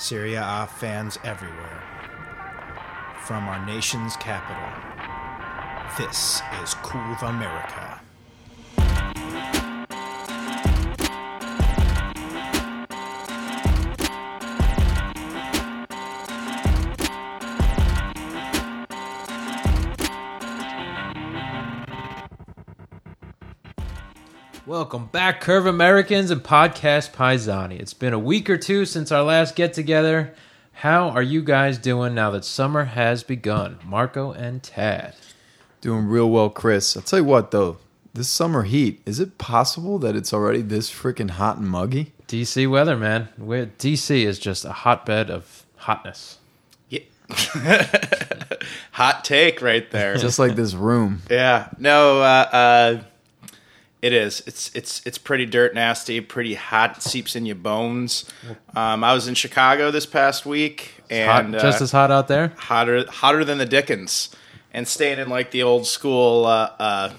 Serie A fans everywhere. From our nation's capital, this is Cool America. Welcome back, Curve Americans and Podcast Paisani. It's been a week or two since our last get together. How are you guys doing now that summer has begun? Marco and Tad. Doing real well, Chris. I'll tell you what, though, this summer heat, is it possible that it's already this freaking hot and muggy? DC weather, man. We're, DC is just a hotbed of hotness. Yeah. Hot take right there. Just like this room. yeah. No, uh, uh, it is. It's it's it's pretty dirt nasty, pretty hot, it seeps in your bones. Um, I was in Chicago this past week and Hot, just uh, as hot out there? hotter hotter than the Dickens, and staying in like the old school, uh, uh,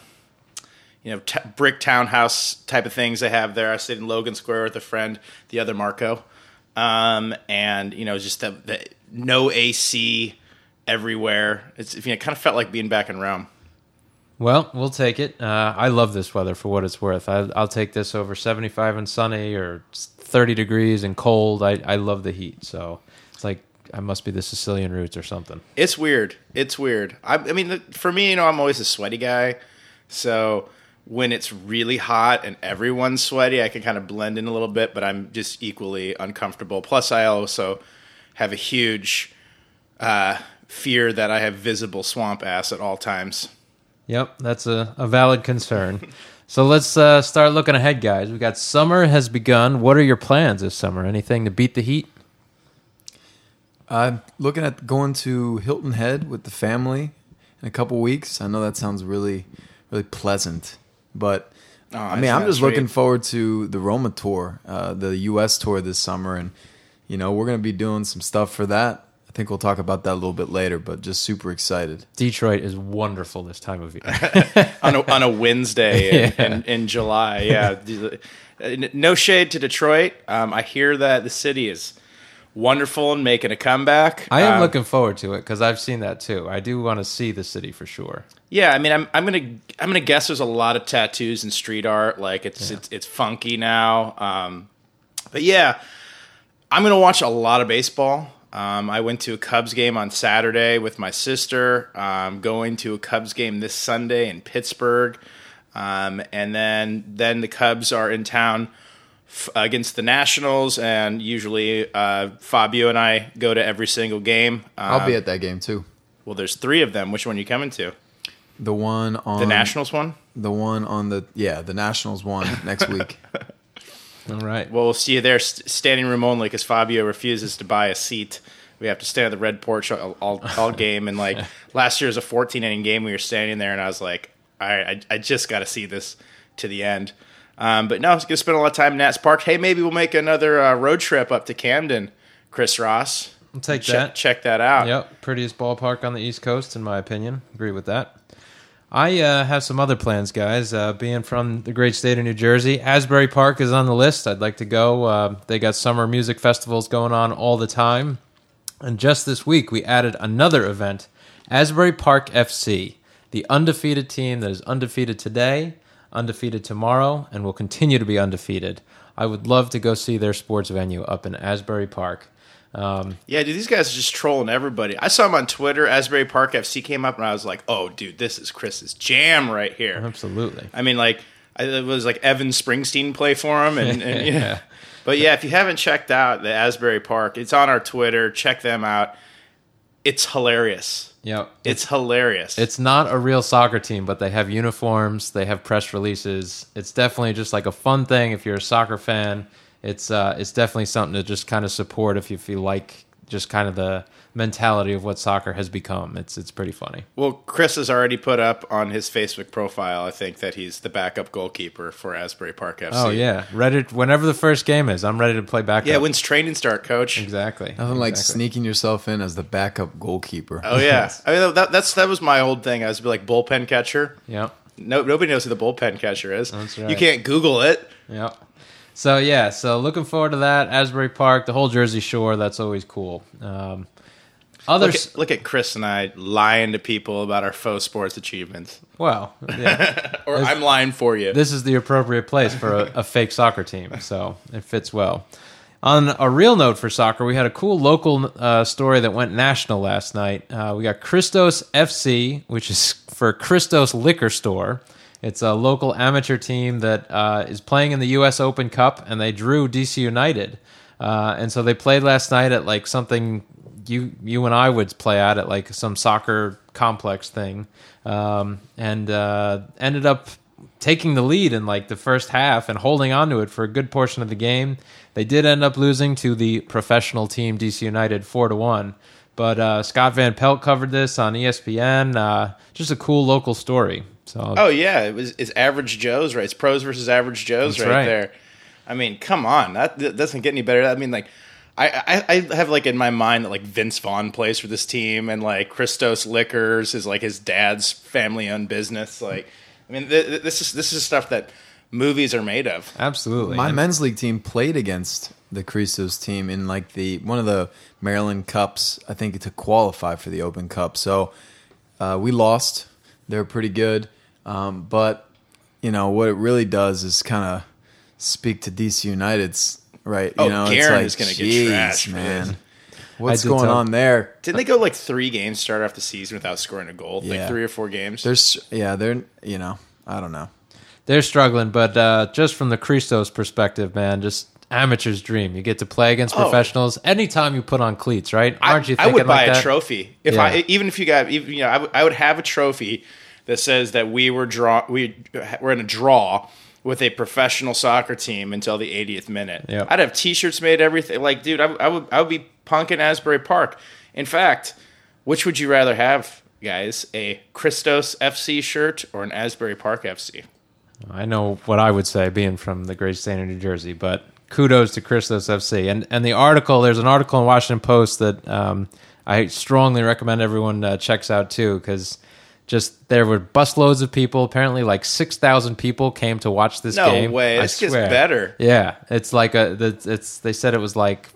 you know, t- brick townhouse type of things they have there. I stayed in Logan Square with a friend, the other Marco, um, and you know, just the, the no AC everywhere. It's you know, it kind of felt like being back in Rome. Well, we'll take it. Uh, I love this weather for what it's worth. I, I'll take this over 75 and sunny or 30 degrees and cold. I, I love the heat. So it's like I must be the Sicilian roots or something. It's weird. It's weird. I, I mean, for me, you know, I'm always a sweaty guy, so when it's really hot and everyone's sweaty, I can kind of blend in a little bit, but I'm just equally uncomfortable. Plus, I also have a huge uh, fear that I have visible swamp ass at all times. Yep, that's a, a valid concern. so let's uh, start looking ahead, guys. We got summer has begun. What are your plans this summer? Anything to beat the heat? I'm looking at going to Hilton Head with the family in a couple weeks. I know that sounds really, really pleasant, but Oh, I mean, I'm just sounds looking forward to the Roma tour, uh, the U.S. tour this summer, and you know we're gonna be doing some stuff for that. I think we'll talk about that a little bit later, but just super excited. Detroit is wonderful this time of year. on a, on a Wednesday in, in, in July. Yeah, no shade to Detroit. Um, I hear that the city is wonderful and making a comeback. I am Um, looking forward to it because I've seen that too. I do want to see the city for sure. Yeah, I mean, I'm I'm gonna I'm gonna guess there's a lot of tattoos and street art. Like it's it's it's funky now. Um, but yeah, I'm gonna watch a lot of baseball. Um, I went to a Cubs game on Saturday with my sister. Um, going to a Cubs game this Sunday in Pittsburgh, um, and then then the Cubs are in town f- against the Nationals, and usually uh, Fabio and I go to every single game. Um, I'll be at that game too. well, there's three of them. Which one are you coming to? The one on The Nationals one. the one on the yeah, the Nationals one next week. All right. Well, we'll see you there, standing room only, because Fabio refuses to buy a seat. We have to stand at the red porch all, all, all game. And like last year was a 14 inning game. We were standing there, and I was like, all right, I, I just got to see this to the end. Um, but no, I was going to spend a lot of time in Nats Park. Hey, maybe we'll make another uh, road trip up to Camden, Chris Ross. I'll take Check, that. check that out. Yep, prettiest ballpark on the East Coast, in my opinion. Agree with that. I uh, have some other plans, guys. Uh, being from the great state of New Jersey, Asbury Park is on the list. I'd like to go. Uh, they got summer music festivals going on all the time. And just this week, we added another event Asbury Park FC, the undefeated team that is undefeated today, undefeated tomorrow, and will continue to be undefeated. I would love to go see their sports venue up in Asbury Park. Um, Yeah, dude, these guys are just trolling everybody. I saw them on Twitter. Asbury Park FC came up, and I was like, oh, dude, this is Chris's jam right here. absolutely. I mean, like I, it was like Evan Springsteen play for him, and, and yeah. Yeah. But yeah, if you haven't checked out the Asbury Park, it's on our Twitter. Check them out. It's hilarious. Yep. It's hilarious. It's not a real soccer team, but they have uniforms, they have press releases. It's definitely just like a fun thing if you're a soccer fan. It's uh it's definitely something to just kind of support if you feel like just kind of the mentality of what soccer has become. It's it's pretty funny. well, Chris has already put up on his Facebook profile. I think that he's the backup goalkeeper for Asbury Park FC. Oh yeah, ready whenever the first game is, I'm ready to play back. yeah. When's training start, Coach? exactly. Nothing like sneaking yourself in as the backup goalkeeper. Oh yeah. I mean that, that's that was my old thing. I was like bullpen catcher. Yeah. No, nobody knows who the bullpen catcher is. That's You can't Google it. Yep. So yeah, so looking forward to that. Asbury Park, the whole Jersey Shore. That's always cool. Um, other Look at, look at Chris and I lying to people about our faux sports achievements. well, yeah, Or I'm lying for you. this is the appropriate place for a, a fake soccer team, so it fits well. On a real note for soccer, we had a cool local uh, story that went national last night. Uh, we got Christos FC, which is for Christos Liquor Store. It's a local amateur team that uh, is playing in the U.S. Open Cup, and they drew DC United. Uh, and so they played last night at like something you you and I would play at at like some soccer complex thing, um, and uh, ended up taking the lead in like the first half and holding on to it for a good portion of the game. They did end up losing to the professional team DC United four to one. But uh, Scott Van Pelt covered this on ESPN. Uh, just a cool local story. So Oh yeah, it was it's average Joe's right. It's pros versus average Joe's right, right. there. I mean, come on, that, that doesn't get any better. I mean, like, I, I I have like in my mind that like Vince Vaughn plays for this team, and like Christos Liquors is like his dad's family owned business. Like, I mean, th- th- this is this is stuff that movies are made of. absolutely. My And- men's league team played against the Christos team in like the one of the Maryland Cups, I think, to qualify for the Open Cup. So uh, we lost. They're pretty good, um, but you know what it really does is kind of speak to DC United's right. You Oh, know, Guerin it's is gonna get "Jeez, trashed man. What's going tell- on there? Didn't they go like three games start off the season without scoring a goal? Like Yeah. three or four games. There's yeah, they're you know, I don't know. they're struggling, but uh, just from the Christos perspective, man, just amateur's dream. You get to play against Oh. professionals anytime you put on cleats, right? Aren't you I, I would buy like a that? trophy if Yeah. I even if you got even, you know I would- I would have a trophy that says that we were draw we we're in a draw with a professional soccer team until the 80th minute. Yep. I'd have T-shirts made, everything. Like, dude, I, I would I would be punking Asbury Park. In fact, which would you rather have, guys? A Christos FC shirt or an Asbury Park FC? I know what I would say, being from the great state of New Jersey, but kudos to Christos FC. And and the article, there's an article in Washington Post that um, I strongly recommend everyone uh, checks out too, because just there were busloads of people. Apparently, like six thousand people came to watch this No game. way. I This gets swear. better. Yeah, it's like a. It's they said it was like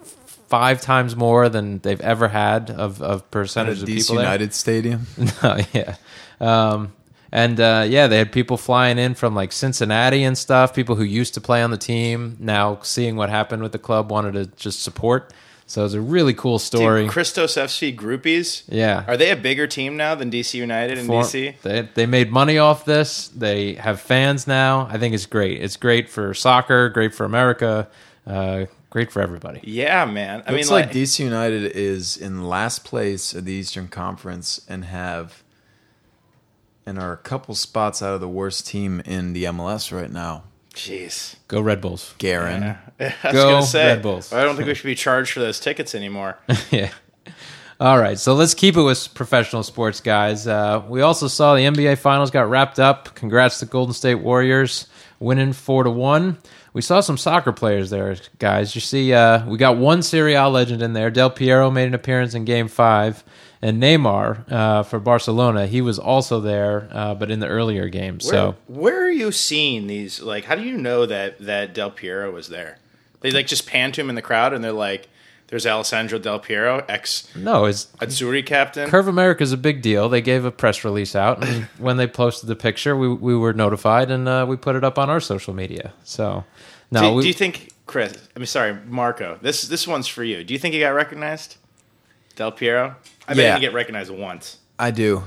five times more than they've ever had of of percentage of DC people there. United Stadium. Oh, yeah. Um, and uh, yeah, they had people flying in from like Cincinnati and stuff. People who used to play on the team now seeing what happened with the club wanted to just support. So it was a really cool story. Dude, Christos FC groupies. Yeah. Are they a bigger team now than DC United and For- DC? They, they made money off this. They have fans now. I think it's great. It's great for soccer, great for America, uh, great for everybody. Yeah, man. I Looks mean, like like, DC United is in last place of the Eastern Conference and have and are a couple spots out of the worst team in the MLS right now. Jeez. Go Red Bulls. Garen. I was Go gonna say, Red Bulls. I don't think we should be charged for those tickets anymore. yeah. All right, so let's keep it with professional sports, guys. Uh, we also saw the NBA Finals got wrapped up. Congrats to Golden State Warriors winning four to one. We saw some soccer players there, guys. You see, uh, we got one Serie A legend in there. Del Piero made an appearance in Game Five, and Neymar uh, for Barcelona. He was also there, uh, but in the earlier games. Where, So where are you seeing these? Like, how do you know that that Del Piero was there? They like just pan to him in the crowd, and they're like, "There's Alessandro Del Piero, ex no, it's Azzurri captain." Curve America is a big deal. They gave a press release out, and when they posted the picture, we we were notified, and uh, we put it up on our social media. So, no, do, do you think, Chris? I mean, sorry, Marco. This this one's for you. Do you think he got recognized? Del Piero. I bet he Yeah. didn't get recognized once. I do.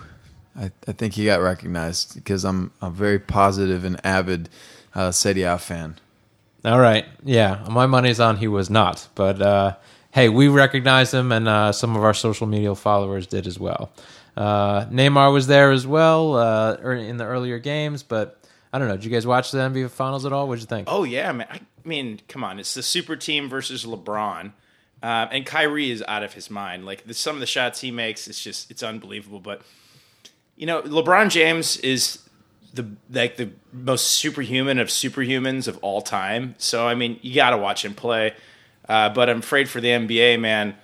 I, I think he got recognized because I'm a very positive and avid uh, Serie A fan. all right, yeah, my money's on he was not, but uh, hey, we recognized him, and uh, some of our social media followers did as well. Uh, Neymar was there as well uh, er- in the earlier games, but I don't know. Did you guys watch the NBA Finals at all? What'd you think? Oh yeah, man. I mean, come on. It's the super team versus LeBron, um, and Kyrie is out of his mind. Like the, some of the shots he makes, it's just it's unbelievable. But you know, LeBron James is the like the most superhuman of superhumans of all time. So I mean, you got to watch him play. Uh, but I'm afraid for the NBA, man.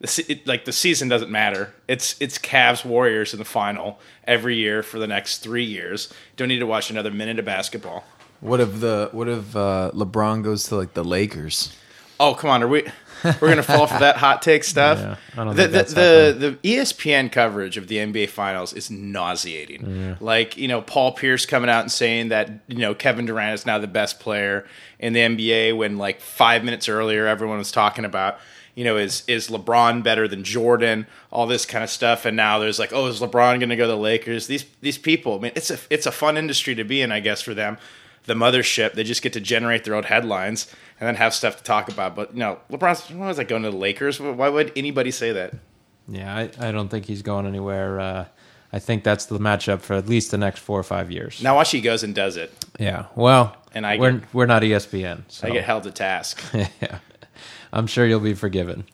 The, it, like the season doesn't matter. It's it's Cavs Warriors in the final every year for the next three years. Don't need to watch another minute of basketball. What if the what if uh, LeBron goes to like the Lakers? Oh come on, are we? We're gonna fall for that hot take stuff. Yeah, I don't the, the, the, the ESPN coverage of the NBA Finals is nauseating. Like you know, Paul Pierce coming out and saying that you know Kevin Durant is now the best player in the NBA when like five minutes earlier everyone was talking about you know is is LeBron better than Jordan, all this kind of stuff, and now there's like oh is LeBron going to go to the Lakers? These these people, I mean, it's a it's a fun industry to be in, I guess for them. The mothership, they just get to generate their own headlines and then have stuff to talk about. But no, LeBron's why was I going to the Lakers? Why would anybody say that? Yeah, I, I don't think he's going anywhere. Uh, I think that's the matchup for at least the next four or five years. Now watch he goes and does it. Yeah. Well, And I we're get- we're not ESPN. So. I get held to task. yeah. I'm sure you'll be forgiven.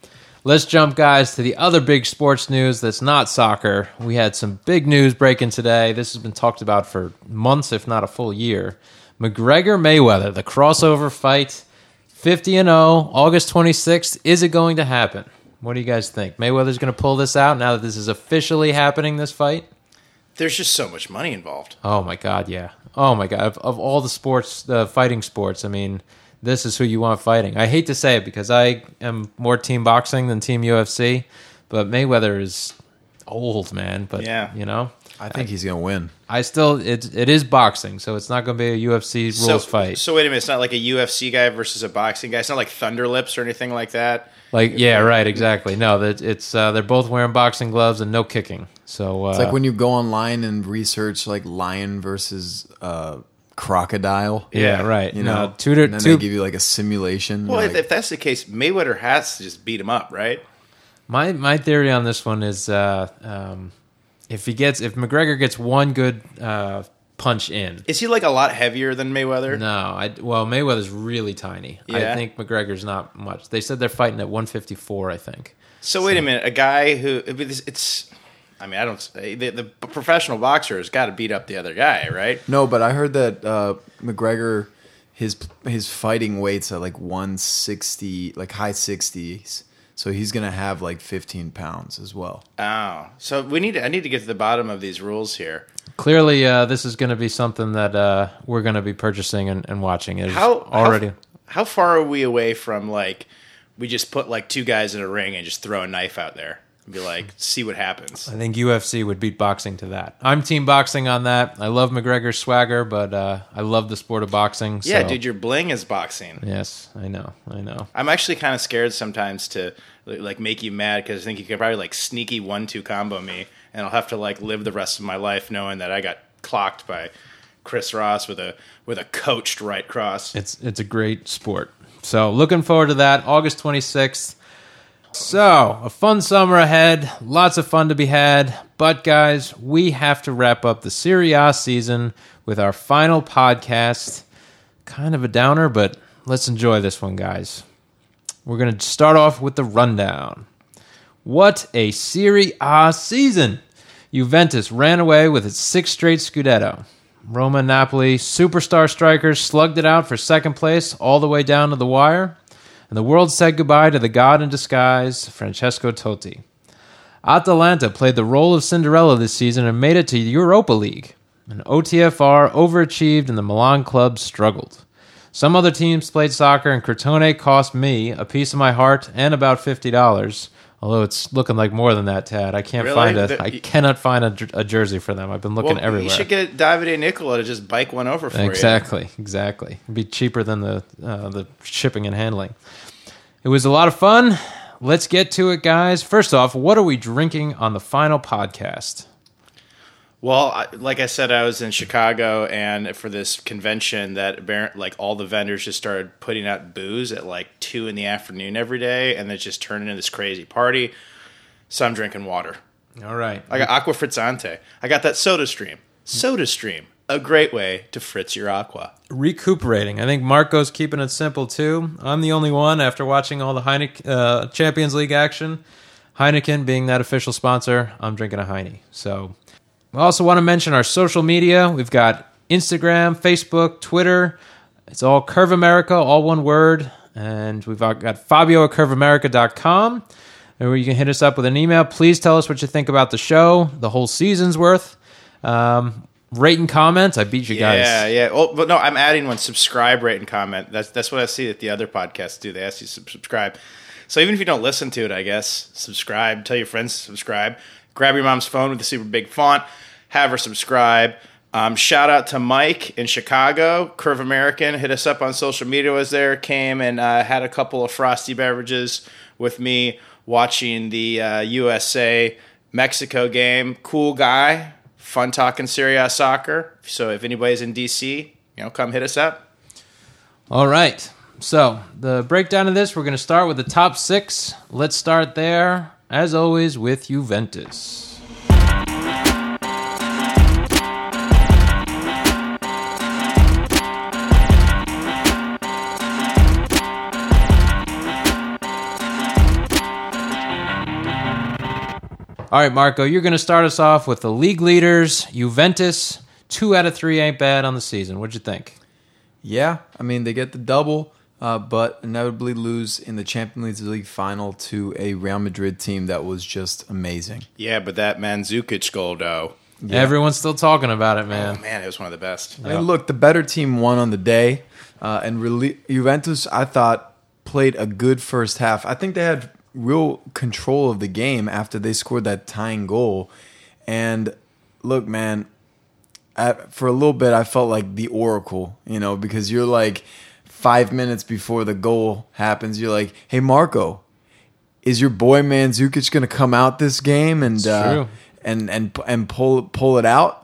Let's jump, guys, to the other big sports news that's not soccer. We had some big news breaking today. This has been talked about for months, if not a full year. McGregor Mayweather, the crossover fight, 50 and 0, August 26th. Is it going to happen? What do you guys think? Mayweather's going to pull this out now that this is officially happening, this fight? There's just so much money involved. Oh my god, yeah. Oh my god, of, of all the sports, the fighting sports, I mean, this is who you want fighting. I hate to say it because I am more team boxing than team UFC, but Mayweather is old, man. But Yeah. you know, I think he's gonna win. I still it it is boxing, so it's not going to be a UFC rules So, fight. so wait a minute, it's not like a UFC guy versus a boxing guy. It's not like Thunder Lips or anything like that. like yeah, right, exactly. No, that it's uh, they're both wearing boxing gloves and no kicking. So uh, It's like when you go online and research like lion versus uh, crocodile. yeah, right. You no, know, two to and then two. they give you like a simulation. Well, like, if, if that's the case, Mayweather has to just beat him up, right? My my theory on this one is uh, um, if he gets if McGregor gets one good uh, punch in. Is he like a lot heavier than Mayweather? No, I well Mayweather's really tiny. I Yeah. think McGregor's not much. They said they're fighting at 154. I think. So wait a minute, a guy who it's, it's I mean, I don't the, the professional boxer has got to beat up the other guy, right? no, but I heard that uh, McGregor his his fighting weights at like 160, like high 60s. So he's gonna have like 15 pounds as well. Oh, so we need to, I need to get to the bottom of these rules here. Clearly, uh, this is going to be something that uh, we're going to be purchasing and, and watching. It's How already. How, how far are we away from like we just put like two guys in a ring and just throw a knife out there and be like, see what happens? I think UFC would beat boxing to that. I'm team boxing on that. I love McGregor's swagger, but uh, I love the sport of boxing. Yeah, so- dude, your bling is boxing. Yes, I know. I know. I'm actually kind of scared sometimes to like make you mad because I think you could probably like sneaky one-two combo me, and I'll have to like live the rest of my life knowing that I got clocked by Chris Ross with a with a coached right cross. It's it's a great sport. So looking forward to that. August 26th. So a fun summer ahead. Lots of fun to be had. But guys, we have to wrap up the Serie A season with our final podcast. Kind of a downer, but let's enjoy this one, guys. We're going to start off with the rundown. What a Serie A season! Juventus ran away with its sixth straight Scudetto. Roma Napoli, superstar strikers, slugged it out for second place all the way down to the wire. And the world said goodbye to the god in disguise, Francesco Totti. Atalanta played the role of Cinderella this season and made it to Europa League. And OTFR overachieved and the Milan club struggled. Some other teams played soccer, and Crotone cost me a piece of my heart and about fifty dollars. Although it's looking like more than that, Tad. I can't Really? find a. The- I cannot find a, a jersey for them. I've been looking well, everywhere. you should get Davide Nicola to just bike one over for you. Exactly, exactly. It'd be cheaper than the uh, the shipping and handling. It was a lot of fun. Let's get to it, guys. First off, what are we drinking on the final podcast? Well, I, like I said, I was in Chicago, and for this convention, that like all the vendors just started putting out booze at like two in the afternoon every day, and it just turned into this crazy party. So I'm drinking water. All right. I got Aqua Frizzante. I got that Soda Stream. Soda Stream, a great way to fritz your aqua. recuperating. I think Marco's keeping it simple too. I'm the only one after watching all the Heineken uh, Champions League action. Heineken being that official sponsor, I'm drinking a Heine. So, we also want to mention our social media. We've got Instagram, Facebook, Twitter. It's all Curve America, all one word. And we've got Fabio at curveamerica.com. Where you can hit us up with an email. Please tell us what you think about the show, the whole season's worth. Um, rate and comment. I beat you guys. Yeah, yeah. Oh, but no, I'm adding one. Subscribe, rate, and comment. That's that's what I see that the other podcasts do. They ask you to subscribe. So even if you don't listen to it, I guess subscribe. Tell your friends to subscribe. Grab your mom's phone with the super big font. Have her subscribe. Um, shout out to Mike in Chicago, Curve American. Hit us up on social media. Was there? Came and uh, had a couple of frosty beverages with me watching the uh, USA Mexico game. Cool guy. Fun talking Serie A soccer. So if anybody's in DC, you know, come hit us up. All right. So the breakdown of this, we're going to start with the top six. Let's start there, as always, with Juventus. All right, Marco, you're going to start us off with the league leaders, Juventus. Two out of three ain't bad on the season. What'd you think? Yeah, I mean they get the double, uh, but inevitably lose in the Champions League final to a Real Madrid team that was just amazing. Yeah, but that Mandzukic goal, though. Everyone's still talking about it, man. Oh, man, it was one of the best. I mean, look, the better team won on the day, uh, and really, Juventus, I thought, played a good first half. I think they had real control of the game after they scored that tying goal. And look, man, at, for a little bit, I felt like the Oracle, you know, because you're like five minutes before the goal happens, you're like, hey, Marco, is your boy Mandzukic going to come out this game and uh, and and and pull pull it out?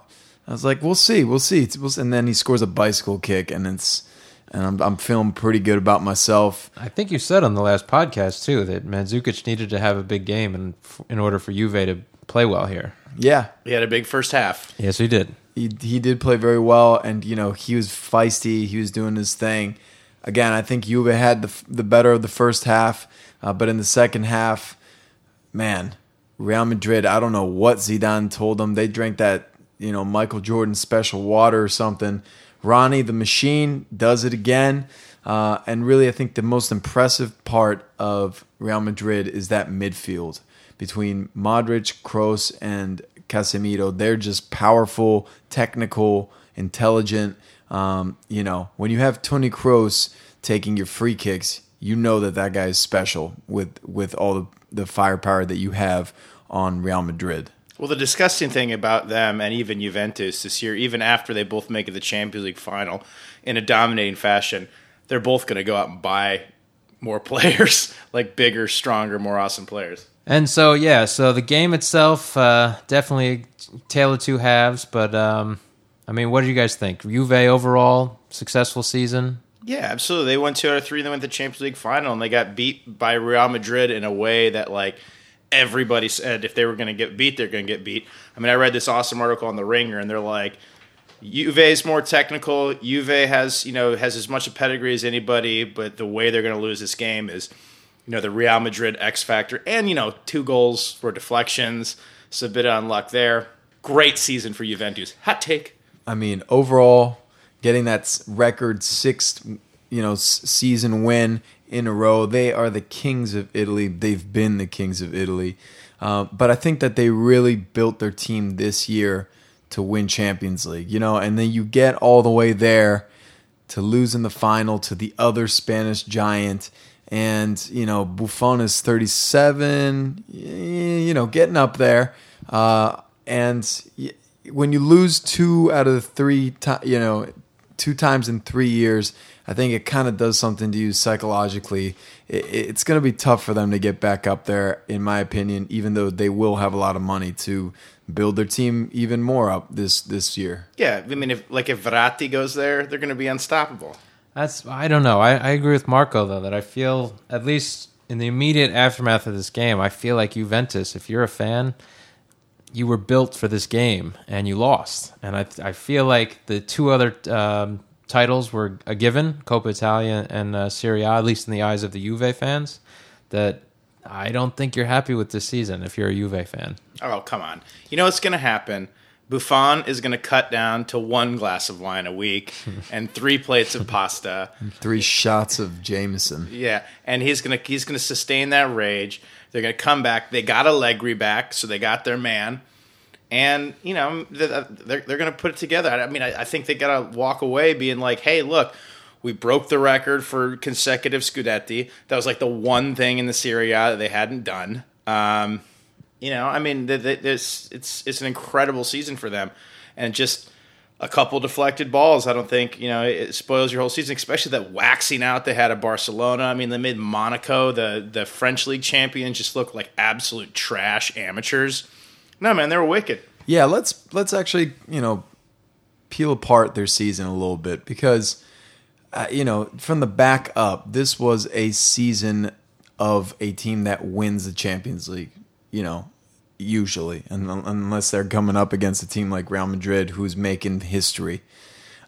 I was like, we'll see, we'll see. It's- we'll see. And then he scores a bicycle kick, and it's and I'm I'm feeling pretty good about myself. I think you said on the last podcast too that Mandzukic needed to have a big game in in order for Juve to play well here. Yeah, He had a big first half. Yes, he did. he he did play very well, and you know he was feisty. He was doing his thing. Again, I think Juve had the the better of the first half, uh, but in the second half, man, Real Madrid. I don't know what Zidane told them. They drank that you know Michael Jordan special water or something. Ronnie the Machine does it again. Uh, and really, I think the most impressive part of Real Madrid is that midfield between Modric, Kroos, and Casemiro. They're just powerful, technical, intelligent. Um, you know, when you have Toni Kroos taking your free kicks, you know that that guy is special with with all the, the firepower that you have on Real Madrid. Well, the disgusting thing about them and even Juventus this year, even after they both make it the Champions League final in a dominating fashion, they're both going to go out and buy more players, like bigger, stronger, more awesome players. And so yeah, so the game itself uh, definitely a tale of two halves. But um, I mean, what do you guys think? Juve overall successful season. Yeah, absolutely. They won two out of three. They went to the Champions League final, and they got beat by Real Madrid in a way that like everybody said if they were going to get beat, they're going to get beat. I mean, I read this awesome article on the Ringer, and they're like, Juve is more technical. Juve has you know has as much a pedigree as anybody, but the way they're going to lose this game is you know the Real Madrid X factor, and you know two goals for deflections. So a bit of unluck there. Great season for Juventus. Hot take. I mean, overall, getting that record sixth, you know, season win in a row, they are the kings of Italy. They've been the kings of Italy, uh, but I think that they really built their team this year to win Champions League. You know, and then you get all the way there to lose in the final to the other Spanish giant. And, you know, Buffon is 37, you know, getting up there. Uh, and when you lose two out of the three, ti you know, two times in three years, I think it kind of does something to you psychologically. It, it's going to be tough for them to get back up there, in my opinion, even though they will have a lot of money to build their team even more up this, this year. Yeah, I mean, if like if Verratti goes there, they're going to be unstoppable. That's I don't know. I, I agree with Marco though that I feel at least in the immediate aftermath of this game, I feel like Juventus. If you're a fan, you were built for this game and you lost. And I I feel like the two other um, titles were a given, Coppa Italia and uh, Serie A, at least in the eyes of the Juve fans. That I don't think you're happy with this season if you're a Juve fan. Oh, come on. You know what's going to happen? Buffon is going to cut down to one glass of wine a week and three plates of pasta. Three shots of Jameson. Yeah, and he's going to he's going to sustain that rage. They're going to come back. They got Allegri back, so they got their man. And you know they're they're, going to put it together. I mean, I, think they got to walk away being like, hey, look. We broke the record for consecutive Scudetti. That was like the one thing in the Serie A that they hadn't done. Um, you know, I mean, th- th- this it's it's an incredible season for them, and just a couple deflected balls. I don't think you know it spoils your whole season, especially that waxing out they had at Barcelona. I mean, they made Monaco, the the French league champions, just look like absolute trash amateurs. No, man, they were wicked. Yeah, let's let's actually you know peel apart their season a little bit because uh, you know from the back up, this was a season of a team that wins the Champions League. You know, usually, and unless they're coming up against a team like Real Madrid, who's making history.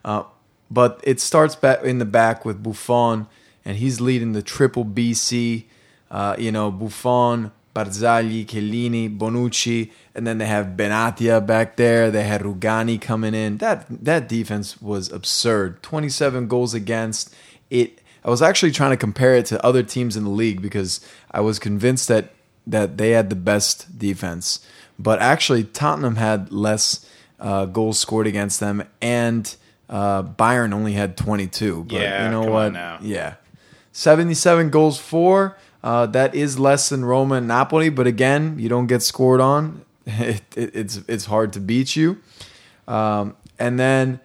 Uh, but it starts back in the back with Buffon, and he's leading the triple BC. Uh, you know, Buffon, Barzagli, Chiellini, Bonucci, and then they have Benatia back there. They had Rugani coming in. That that defense was absurd. Twenty seven goals against. It. I was actually trying to compare it to other teams in the league because I was convinced that that they had the best defense, but actually Tottenham had less uh, goals scored against them, and uh, Bayern only had 22. But Yeah, you know what? Yeah, 77 goals for. Uh, that is less than Roma and Napoli, but again, you don't get scored on. It, it, it's it's hard to beat you. Um, and then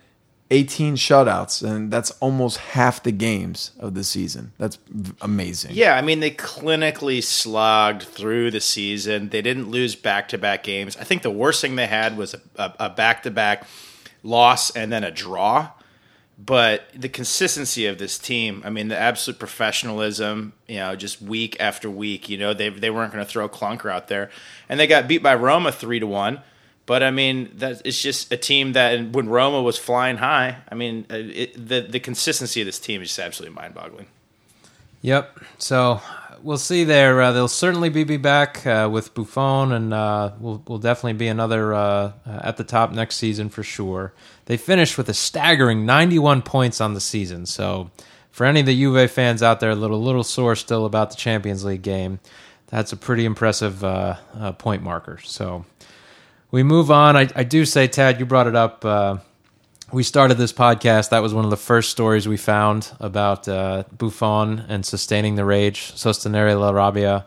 18 shutouts, and that's almost half the games of the season. That's amazing. Yeah, I mean they clinically slogged through the season. They didn't lose back to back games. I think the worst thing they had was a back to back loss and then a draw. But the consistency of this team, I mean, the absolute professionalism, you know, just week after week, you know, they they weren't going to throw clunker out there, and they got beat by Roma three to one. But I mean, that it's just a team that when Roma was flying high, I mean, uh, it, the the consistency of this team is just absolutely mind boggling. Yep. So we'll see there. Uh, they'll certainly be, be back uh, with Buffon, and uh, will will definitely be another uh, at the top next season for sure. They finished with a staggering 91 points on the season. So for any of the Juve fans out there, a little little sore still about the Champions League game. That's a pretty impressive uh, uh, point marker. So we move on. I, I do say, Tad, you brought it up. We started this podcast. That was one of the first stories we found about uh, Buffon and sustaining the rage, sostenere la rabbia,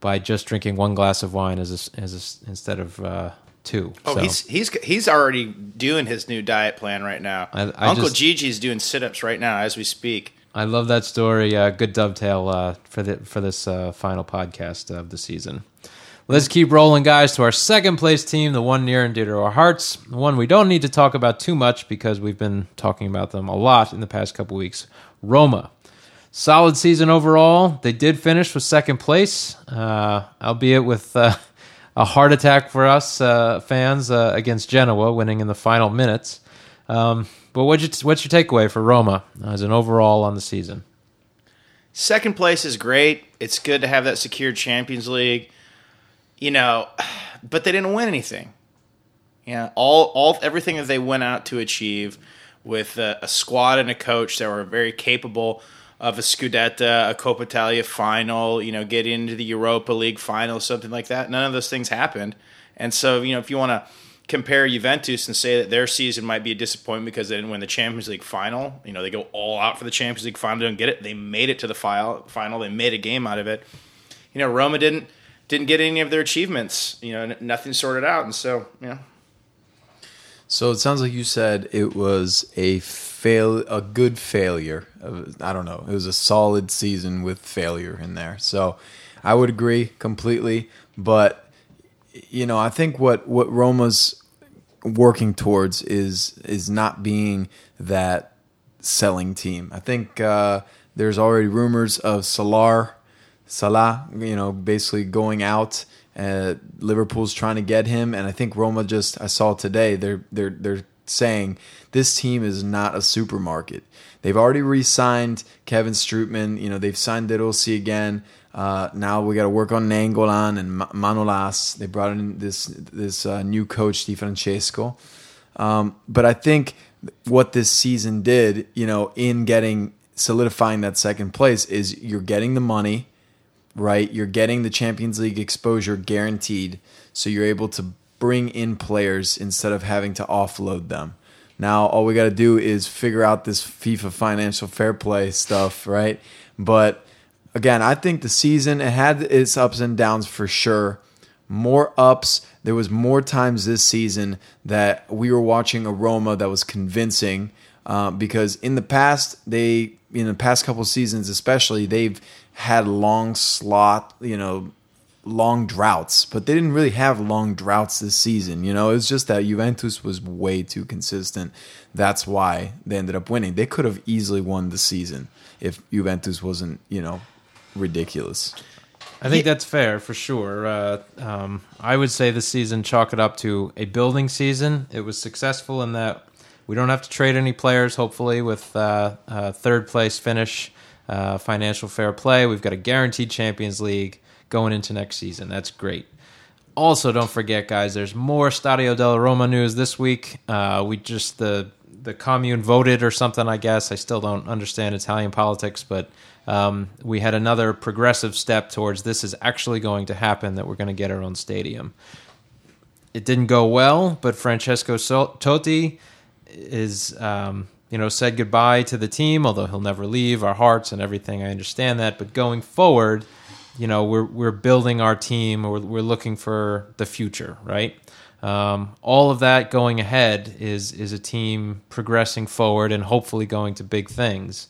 by just drinking one glass of wine as a, as a, instead of uh, two. Oh, So, he's he's he's already doing his new diet plan right now. I- I Uncle just- Gigi's doing sit-ups right now as we speak. I love that story. Uh, good dovetail uh, for the for this uh, final podcast of the season. Let's keep rolling, guys, to our second place team, the one near and dear to our hearts, the one we don't need to talk about too much because we've been talking about them a lot in the past couple weeks. Roma. Solid season overall. They did finish with second place, uh, albeit with uh, a heart attack for us uh, fans uh, against Genoa, winning in the final minutes. Um, but what's your, what's your takeaway for Roma as an overall on the season? Second place is great. It's good to have that secured Champions League. You know, but they didn't win anything. Yeah, all all everything that they went out to achieve with a, a squad and a coach that were very capable of a Scudetta, a Coppa Italia final, you know, get into the Europa League final, something like that. None of those things happened. And so, you know, if you want to compare Juventus and say that their season might be a disappointment because they didn't win the Champions League final, you know, they go all out for the Champions League final, don't get it. They made it to the final, final. They made a game out of it. You know, Roma didn't didn't get any of their achievements. You know, nothing sorted out, and so you know, So it sounds like you said it was a fail, a good failure. I don't know. It was a solid season with failure in there. So I would agree completely. But you know, I think what what Roma's working towards is is not being that selling team. I think uh, there's already rumors of Salar, Salah, you know, basically going out. Uh, Liverpool's trying to get him, and I think Roma just I saw today they're they're they're saying this team is not a supermarket. They've already re-signed Kevin Strootman. You know they've signed De Rossi again. Uh, now we got to work on Nainggolan and Manolas. They brought in this this uh, new coach Di Francesco. Um, but I think what this season did, you know, in getting solidifying that second place is you're getting the money, right? You're getting the Champions League exposure guaranteed, so you're able to bring in players instead of having to offload them. Now all we got to do is figure out this FIFA financial fair play stuff, right? But again, I think the season it had its ups and downs for sure. More ups. There was more times this season that we were watching a Roma that was convincing uh, because in the past they in the past couple seasons especially they've had long slot you know long droughts but they didn't really have long droughts this season you know it's just that Juventus was way too consistent that's why they ended up winning they could have easily won the season if Juventus wasn't you know ridiculous I think that's fair for sure. Uh, um, I would say this season chalk it up to a building season. It was successful in that we don't have to trade any players. Hopefully, with uh, uh, third place finish, uh, financial fair play, we've got a guaranteed Champions League going into next season. That's great. Also, don't forget, guys. There's more Stadio della Roma news this week. Uh, we just the the commune voted or something. I guess I still don't understand Italian politics, but um, we had another progressive step towards this is actually going to happen. That we're going to get our own stadium. It didn't go well, but Francesco Totti is um, you know said goodbye to the team, although he'll never leave our hearts and everything. I understand that, but going forward, you know we're we're building our team. We're we're looking for the future, right? Um, all of that going ahead is is a team progressing forward and hopefully going to big things.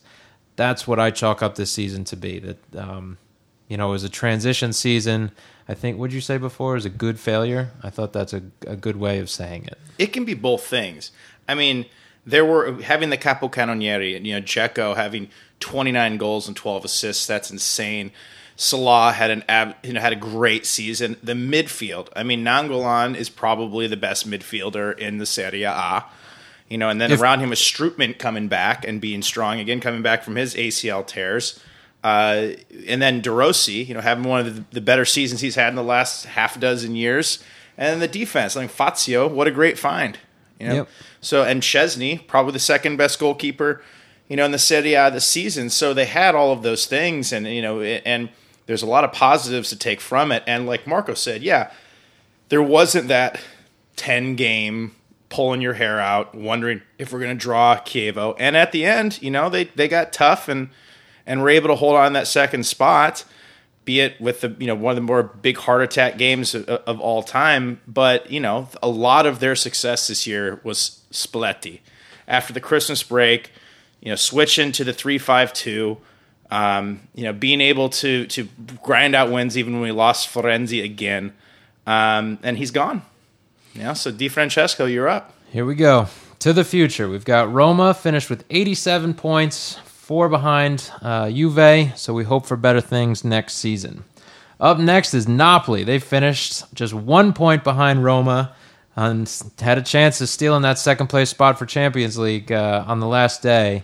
That's what I chalk up this season to be. That um, you know, it was a transition season. I think. Would you say before is a good failure? I thought that's a, a good way of saying it. It can be both things. I mean, there were having the capocannonieri, and you know, Dzeko having 29 goals and 12 assists. That's insane. Salah had an ab, you know had a great season. The midfield, I mean, Nainggolan is probably the best midfielder in the Serie A. You know, and then if, around him was Strootman coming back and being strong again, coming back from his ACL tears. Uh, and then De Rossi, you know, having one of the, the, better seasons he's had in the last half dozen years. And then the defense, like Fazio, what a great find. You know? Yep. So and Szczesny, probably the second best goalkeeper, you know, in the Serie A this season. So they had all of those things, and you know, and there's a lot of positives to take from it. And like Marco said, yeah, there wasn't that ten game pulling your hair out, wondering if we're going to draw Chievo. And at the end, you know, they they got tough and and were able to hold on that second spot be it with the you know one of the more big heart attack games of, of, all time. But you know, a lot of their success this year was Spalletti. After the Christmas break, you know, switching to the three five two. Um, you know, being able to to grind out wins even when we lost Florenzi again, um, and he's gone. Yeah, so Di Francesco, you're up. Here we go to the future. We've got Roma finished with 87 points, four behind uh, Juve, so we hope for better things next season. Up next is Napoli. They finished just one point behind Roma and had a chance of stealing that second place spot for Champions League uh, on the last day.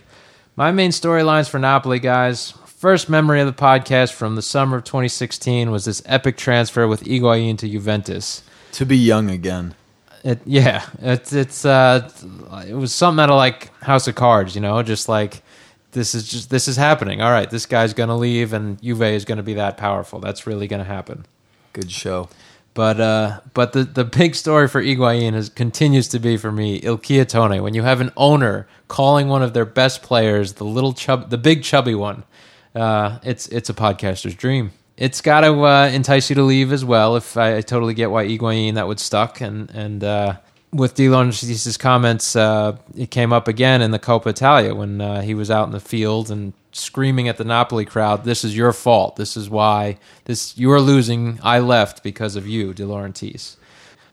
My main storylines for Napoli, guys. First memory of the podcast from the summer of 2016 was this epic transfer with Higuain to Juventus. To be young again. It, yeah, it's it's uh, it was something out of like House of Cards, you know, just like this is just this is happening. All right, this guy's going to leave, and Juve is going to be that powerful. That's really going to happen. Good show. But uh, but the, the big story for Higuain is continues to be for me Il Chiattone. When you have an owner calling one of their best players the little chub, the big chubby one, uh, it's it's a podcaster's dream. It's got to uh, entice you to leave as well. If I, I totally get why Higuain that would stuck and and uh, with De Laurentiis' comments, uh, it came up again in the Coppa Italia when uh, he was out in the field and screaming at the Napoli crowd, "This is your fault. This is why this you are losing. I left because of you, De Laurentiis."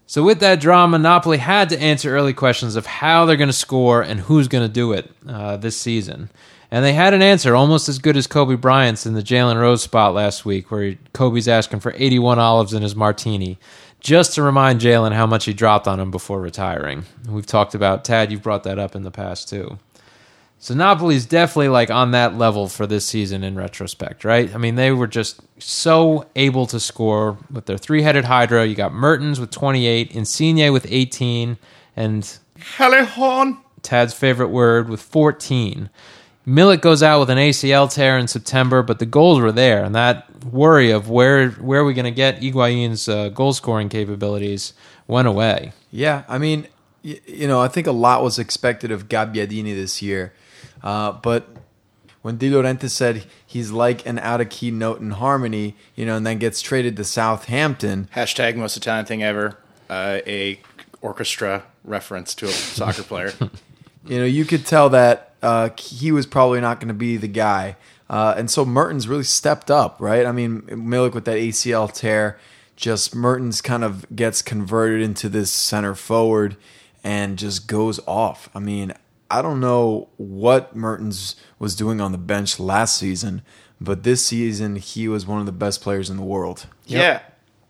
So with that drama, Napoli had to answer early questions of how they're going to score and who's going to do it uh, this season. And they had an answer almost as good as Kobe Bryant's in the Jalen Rose spot last week, where Kobe's asking for 81 olives in his martini just to remind Jalen how much he dropped on him before retiring. We've talked about Tad, you've brought that up in the past too. So Napoli's definitely like on that level for this season in retrospect, right? I mean, they were just so able to score with their three-headed hydra. You got Mertens with 28, Insigne with 18, and Callejon, Tad's favorite word with 14. Milik goes out with an ACL tear in September, but the goals were there, and that worry of where where are we going to get Higuain's uh, goal scoring capabilities went away. Yeah, I mean, y- you know, I think a lot was expected of Gabbiadini this year, uh, but when De Laurentiis said he's like an out of key note in harmony, you know, and then gets traded to Southampton, Hashtag most Italian thing ever. Uh, a orchestra reference to a soccer player. you know, you could tell that uh, he was probably not going to be the guy. Uh, and so Mertens really stepped up, right? I mean, Milik with that ACL tear, just Mertens kind of gets converted into this center forward and just goes off. I mean, I don't know what Mertens was doing on the bench last season, but this season he was one of the best players in the world. Yeah.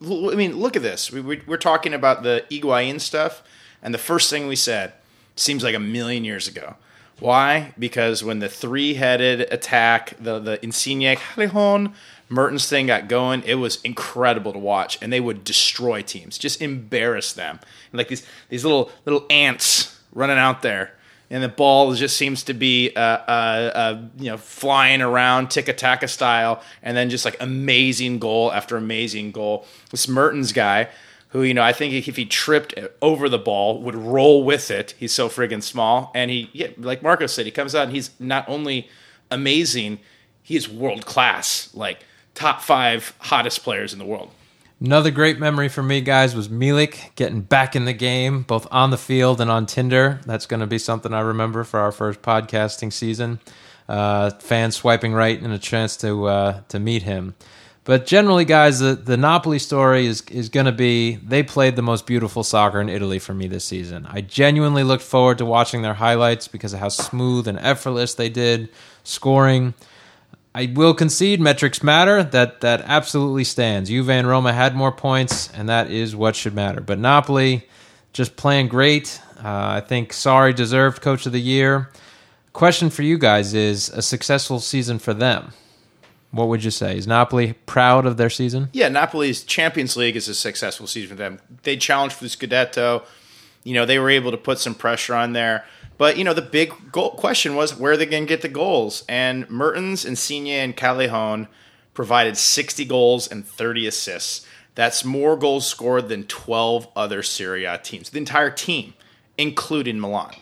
I mean, look at this. We, we, we're talking about the Higuain stuff, and the first thing we said seems like a million years ago. Why? Because when the three-headed attack, the the Insigne Callejon Mertens thing got going, it was incredible to watch, and they would destroy teams, just embarrass them, like these these little little ants running out there, and the ball just seems to be uh, uh, uh, you know flying around tiki taka style, and then just like amazing goal after amazing goal. This Mertens guy, who you know I think if he tripped over the ball would roll with it. He's so friggin' small, and he yeah, like Marco said, he comes out and he's not only amazing, he is world class, like top five hottest players in the world. Another great memory for me, guys, was Milik getting back in the game, both on the field and on Tinder. That's going to be something I remember for our first podcasting season. Uh, fans swiping right and a chance to uh, to meet him. But generally, guys, the, the Napoli story is is going to be they played the most beautiful soccer in Italy for me this season. I genuinely looked forward to watching their highlights because of how smooth and effortless they did scoring. I will concede metrics matter. That that absolutely stands. Juve and Roma had more points, and that is what should matter. But Napoli just playing great. Uh, I think Sarri deserved Coach of the Year. Question for you guys is a successful season for them. What would you say? Is Napoli proud of their season? Yeah, Napoli's Champions League is a successful season for them. They challenged for the Scudetto. You know, they were able to put some pressure on there. But, you know, the big goal question was where are they going to get the goals? And Mertens, and Insigne, and Callejon provided 60 goals and 30 assists. That's more goals scored than 12 other Serie A teams. The entire team, including Milan.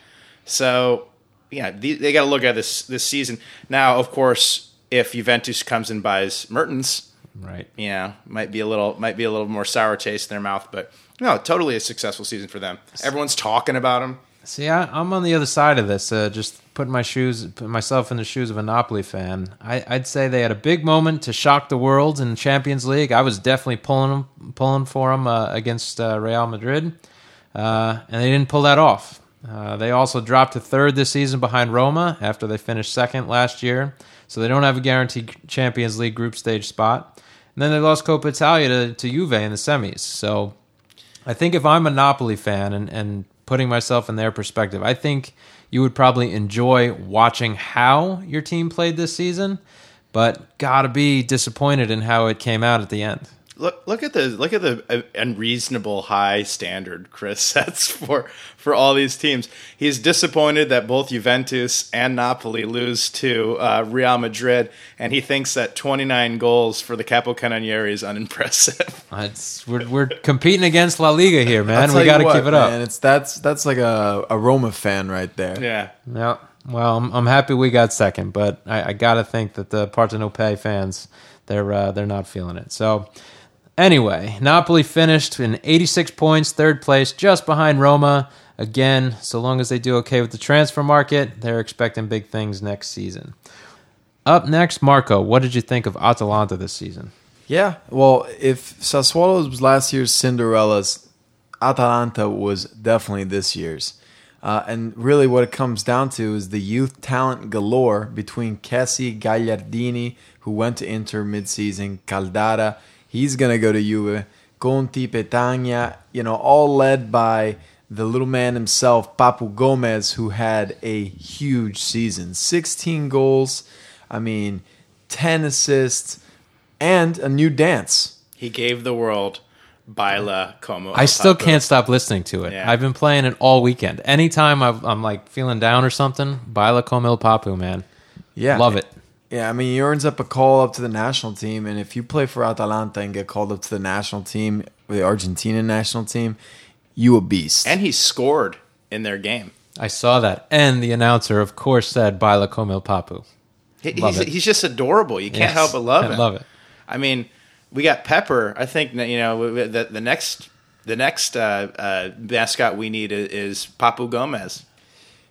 So, yeah, they, they got to look at this this season. Now, of course, if Juventus comes and buys Mertens, Right. yeah, might be a little might be a little more sour taste in their mouth, but no, totally a successful season for them. Everyone's talking about them. See, I, I'm on the other side of this. Uh, just putting my shoes, put myself in the shoes of a Napoli fan. I, I'd say they had a big moment to shock the world in the Champions League. I was definitely pulling pulling for them uh, against uh, Real Madrid, uh, and they didn't pull that off. Uh, they also dropped to third this season behind Roma after they finished second last year, so they don't have a guaranteed Champions League group stage spot. And then they lost Coppa Italia to, to Juve in the semis. So I think if I'm a Napoli fan and, and putting myself in their perspective, I think you would probably enjoy watching how your team played this season, but gotta be disappointed in how it came out at the end. Look look at the look at the uh, unreasonable high standard Chris sets for for all these teams. He's disappointed that both Juventus and Napoli lose to uh, Real Madrid, and he thinks that 29 goals for the Capo Capocannonieri is unimpressive. It's, we're, we're competing against La Liga here, man. I'll We got to you keep it up. Man, it's that's that's like a, a Roma fan right there. yeah. Yeah. Well, I'm, I'm happy we got second, but I, I got to think that the Partenope fans they're uh, they're not feeling it. So anyway, Napoli finished in 86 points, third place, just behind Roma. Again, so long as they do okay with the transfer market, they're expecting big things next season. Up next, Marco, what did you think of Atalanta this season? Yeah, well, if Sassuolo was last year's Cinderella's, Atalanta was definitely this year's. Uh, and really, what it comes down to is the youth talent galore between Kessie, Gagliardini, who went to Inter midseason, Caldara, he's going to go to Juve, Conti, Petagna, you know, all led by the little man himself, Papu Gomez, who had a huge season 16 goals, I mean, 10 assists, and a new dance. He gave the world Baila como. I still Papu. can't stop listening to it. Yeah. I've been playing it all weekend. Anytime I've, I'm like feeling down or something, Baila Como Il Papu, man. Yeah. Love it. Yeah, I mean, he earns up a call up to the national team, and if you play for Atalanta and get called up to the national team, the Argentina national team, you a beast. And he scored in their game. I saw that. And the announcer, of course, said Baila como el Papu. He- Love he's, it. he's just adorable. You can't Yes, help but love I him. love it. I mean, we got Pepper. I think you know the the next the next uh, uh, mascot we need is, is Papu Gomez.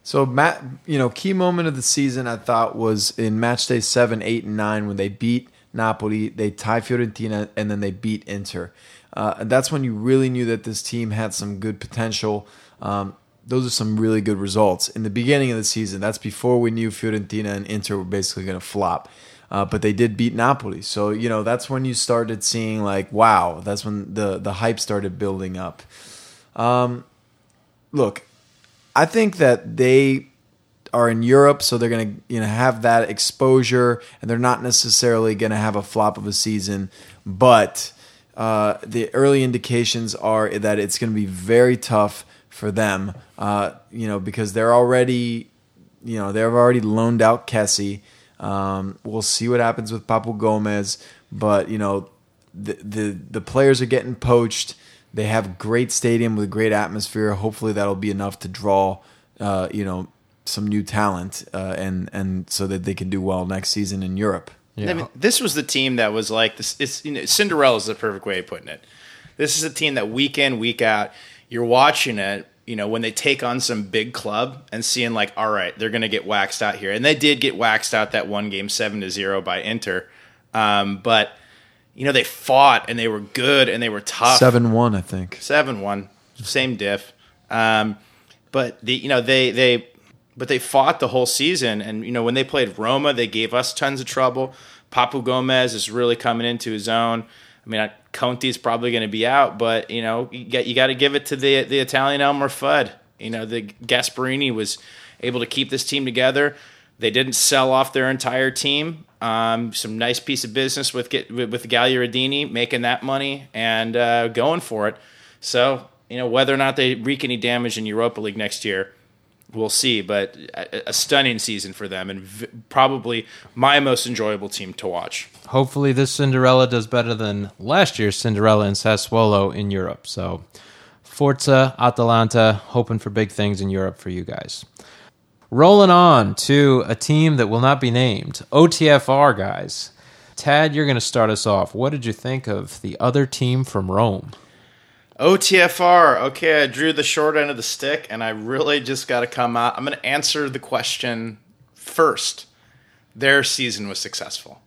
So, Matt, you know, key moment of the season I thought was in match day seven, eight, and nine when they beat Napoli, they tie Fiorentina, and then they beat Inter. Uh, and that's when you really knew that this team had some good potential. Um, those are some really good results in the beginning of the season. That's before we knew Fiorentina and Inter were basically going to flop. Uh, but they did beat Napoli, so you know that's when you started seeing like, wow, that's when the the hype started building up. Um, look, I think that they are in Europe, so they're going to you know have that exposure, and they're not necessarily going to have a flop of a season. But uh, the early indications are that it's going to be very tough for them. Uh, you know, because they're already you know they've already loaned out Kessie. Um, we'll see what happens with Papu Gomez, but you know the the the players are getting poached. They have great stadium with great atmosphere. Hopefully, that'll be enough to draw, uh, you know, some new talent, uh, and and so that they can do well next season in Europe. Yeah. I mean, this was the team that was like this. It's you know, Cinderella is the perfect way of putting it. This is a team that week in week out, you're watching it. You know, when they take on some big club and seeing like, all right, they're going to get waxed out here, and they did get waxed out that one game, seven to zero by Inter. Um, but you know, they fought and they were good and they were tough. Seven one, I think. seven one, same diff. Um, but the you know they they but they fought the whole season, and you know when they played Roma, they gave us tons of trouble. Papu Gomez is really coming into his own. I mean, Conti Conti's probably going to be out, but you know you got you got to give it to the the Italian Elmer Fudd. You know the Gasperini was able to keep this team together. They didn't sell off their entire team. Um, some nice piece of business with get, with, with Gagliardini making that money and uh, going for it. So you know whether or not they wreak any damage in Europa League next year, we'll see. But a, a stunning season for them, and v- probably my most enjoyable team to watch. Hopefully, this Cinderella does better than last year's Cinderella in Sassuolo in Europe. So, Forza Atalanta, hoping for big things in Europe for you guys. Rolling on to a team that will not be named OTFR, guys. Tad, you're going to start us off. What did you think of the other team from Rome? OTFR. Okay, I drew the short end of the stick, and I really just got to come out. I'm going to answer the question first. Their season was successful.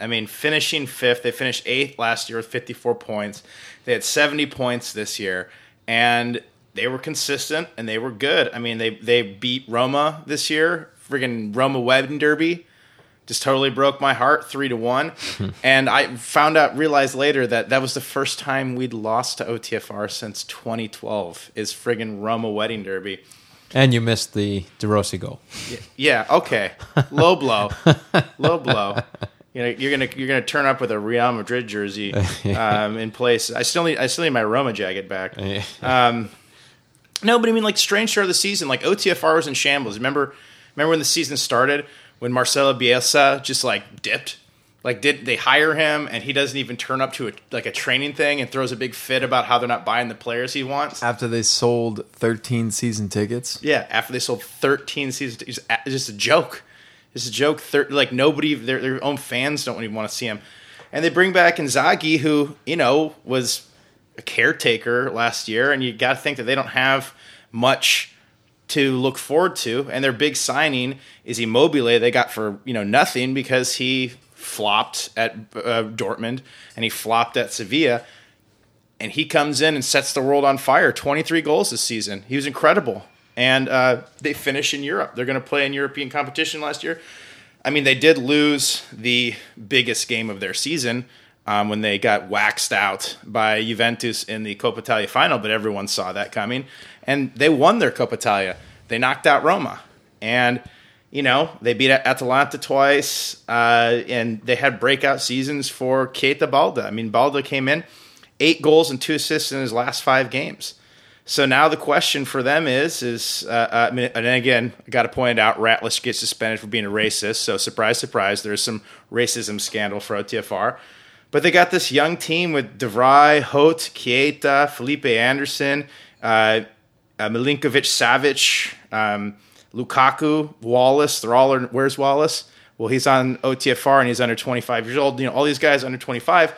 I mean, finishing fifth, they finished eighth last year with 54 points. They had 70 points this year, and they were consistent and they were good. I mean, they they beat Roma this year, friggin' Roma Wedding Derby just totally broke my heart three to one. And i found out realized later that that was the first time we'd lost to otfr since 2012 is friggin roma wedding derby. And you missed the De Rossi goal. yeah okay. Low blow. Low blow. You know you're gonna you're gonna turn up with a real madrid jersey um, in place. I still need i still need my roma jacket back. Um, no, but I mean, like strange start of the season. Like OTFR was in shambles. Remember, remember when the season started when Marcelo Bielsa just like dipped. Like, did they hire him and he doesn't even turn up to a, like a training thing and throws a big fit about how they're not buying the players he wants? After they sold 13 season tickets. Yeah, after they sold 13 season tickets, it's just a joke. It's a joke. Thir- like nobody, their, their own fans don't even want to see him. And they bring back Inzaghi, who you know was a caretaker last year, and you got to think that they don't have much to look forward to. And their big signing is Immobile. They got for you know nothing because he flopped at uh, Dortmund and he flopped at Sevilla and he comes in and sets the world on fire. 23 goals this season. He was incredible. And uh, they finish in Europe. They're going to play in European competition last year. I mean, they did lose the biggest game of their season um, when they got waxed out by Juventus in the Coppa Italia final, but everyone saw that coming. And they won their Coppa Italia. They knocked out Roma. And, you know, they beat Atalanta twice, uh, and they had breakout seasons for Keita Baldé. I mean, Baldé came in, eight goals and two assists in his last five games. So now the question for them is is uh, I mean, and again, I got to point out Ratlish gets suspended for being a racist. So surprise, surprise, there's some racism scandal for OTFR. But they got this young team with DeVry, Hoedt, Keita, Felipe Anderson, uh, uh, Milinkovic Savic, um, Lukaku, Wallace. They're all. Where's Wallace? Well, he's on OTFR and he's under 25 years old. You know, all these guys under 25,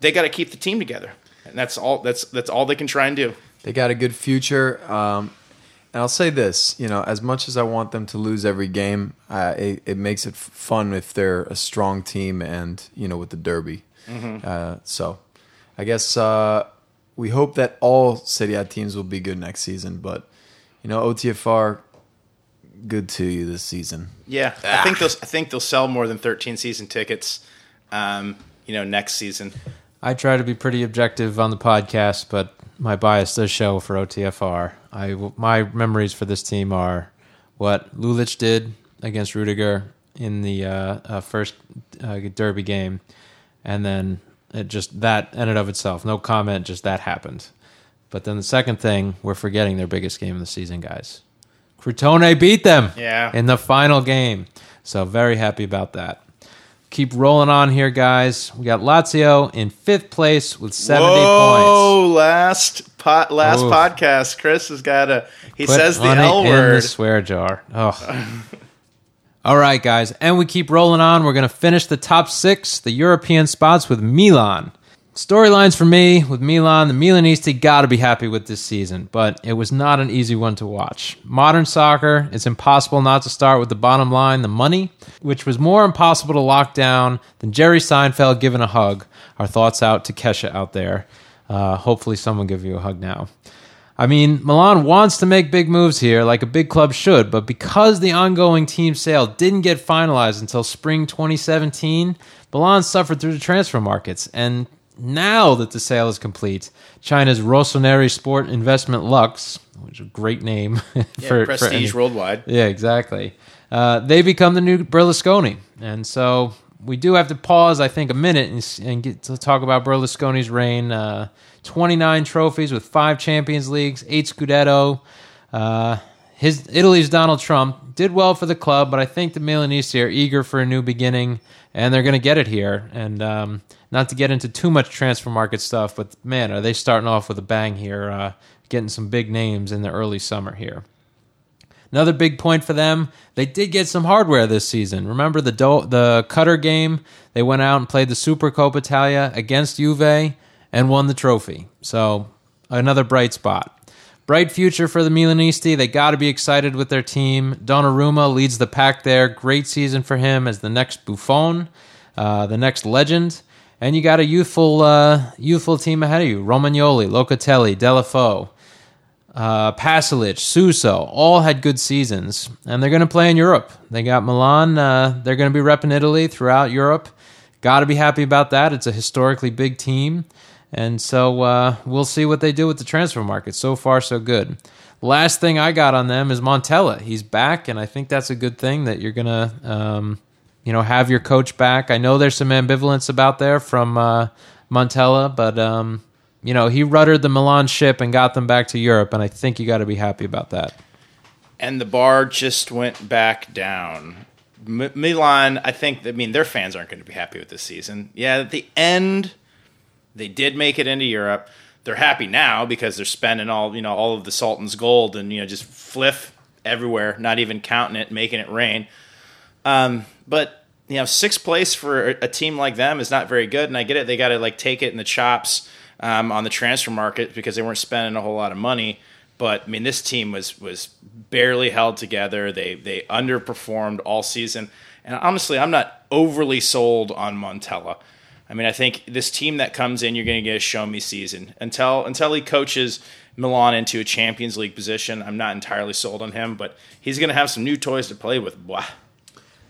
they got to keep the team together, and that's all. That's that's all they can try and do. They got a good future. Um, and I'll say this, you know, as much as I want them to lose every game, uh, it, it makes it fun if they're a strong team and you know with the derby. Uh, so, I guess uh, we hope that all Serie A teams will be good next season. But you know, OTFR, good to you this season. Yeah, I think they'll. I think they'll sell more than 13 season tickets. Um, you know, next season. I try to be pretty objective on the podcast, but my bias does show for OTFR. I my memories for this team are what Lulic did against Rudiger in the uh, uh, first uh, Derby game, and then it just that in and of itself, no comment, just that happened. But then the second thing, we're forgetting their biggest game of the season, guys. Crotone beat them Yeah. in the final game. So very happy about that. Keep rolling on here, guys. We got Lazio in fifth place with 70 points. Whoa! Last pot, last Oof. podcast, Chris has got a. He Put says the L word. swear jar. Oh. All right, guys, and we keep rolling on. We're going to finish the top six, the European spots with Milan. Storylines for me with Milan, the Milanisti got to be happy with this season, but it was not an easy one to watch. Modern soccer, it's impossible not to start with the bottom line, the money, which was more impossible to lock down than Jerry Seinfeld giving a hug. Our thoughts out to Kesha out there. Uh, hopefully, someone give you a hug now. I mean, Milan wants to make big moves here, like a big club should, but because the ongoing team sale didn't get finalized until spring 2017, Milan suffered through the transfer markets. And now that the sale is complete, China's Rossoneri Sport Investment Lux, which is a great name Yeah, for for prestige any- worldwide. yeah, exactly. Uh, they become the new Berlusconi, and so we do have to pause, I think, a minute and, and get to talk about Berlusconi's reign. Uh, Twenty-nine trophies with five Champions Leagues, eight Scudetto. Uh, his Italy's Donald Trump did well for the club, but I think the Milanese are eager for a new beginning, and they're going to get it here. And um, not to get into too much transfer market stuff, but man, are they starting off with a bang here, uh, getting some big names in the early summer here. Another big point for them, they did get some hardware this season. Remember the do- the Qatar game? They went out and played the Super Coppa Italia against Juve and won the trophy. So another bright spot. Bright future for the Milanisti. They got to be excited with their team. Donnarumma leads the pack there. Great season for him as the next Buffon, uh, the next legend. And you got a youthful, uh, youthful team ahead of you: Romagnoli, Locatelli, Deulofeu uh, Suso, all had good seasons, and they're going to play in Europe. They got Milan. Uh, they're going to be repping Italy throughout Europe. Got to be happy about that. It's a historically big team, and so uh, we'll see what they do with the transfer market. So far, so good. Last thing I got on them is Montella. He's back, and I think that's a good thing that you're gonna, um, you know, have your coach back. I know there's some ambivalence about there from uh, Montella, but um, you know he ruddered the Milan ship and got them back to Europe, and I think you got to be happy about that. and the bar just went back down. M- Milan, I think. I mean, their fans aren't going to be happy with this season. Yeah, at the end, they did make it into Europe. They're happy now because they're spending all you know all of the Sultan's gold and you know just fliff everywhere, not even counting it, making it rain. Um, but you know, sixth place for a team like them is not very good, and I get it. They got to like take it in the chops um, on the transfer market because they weren't spending a whole lot of money. But I mean, this team was was barely held together. They they underperformed all season, and honestly, I'm not overly sold on Montella. I mean, I think this team that comes in, you're going to get a show me season until until he coaches Milan into a Champions League position. I'm not entirely sold on him, but he's going to have some new toys to play with. Blah.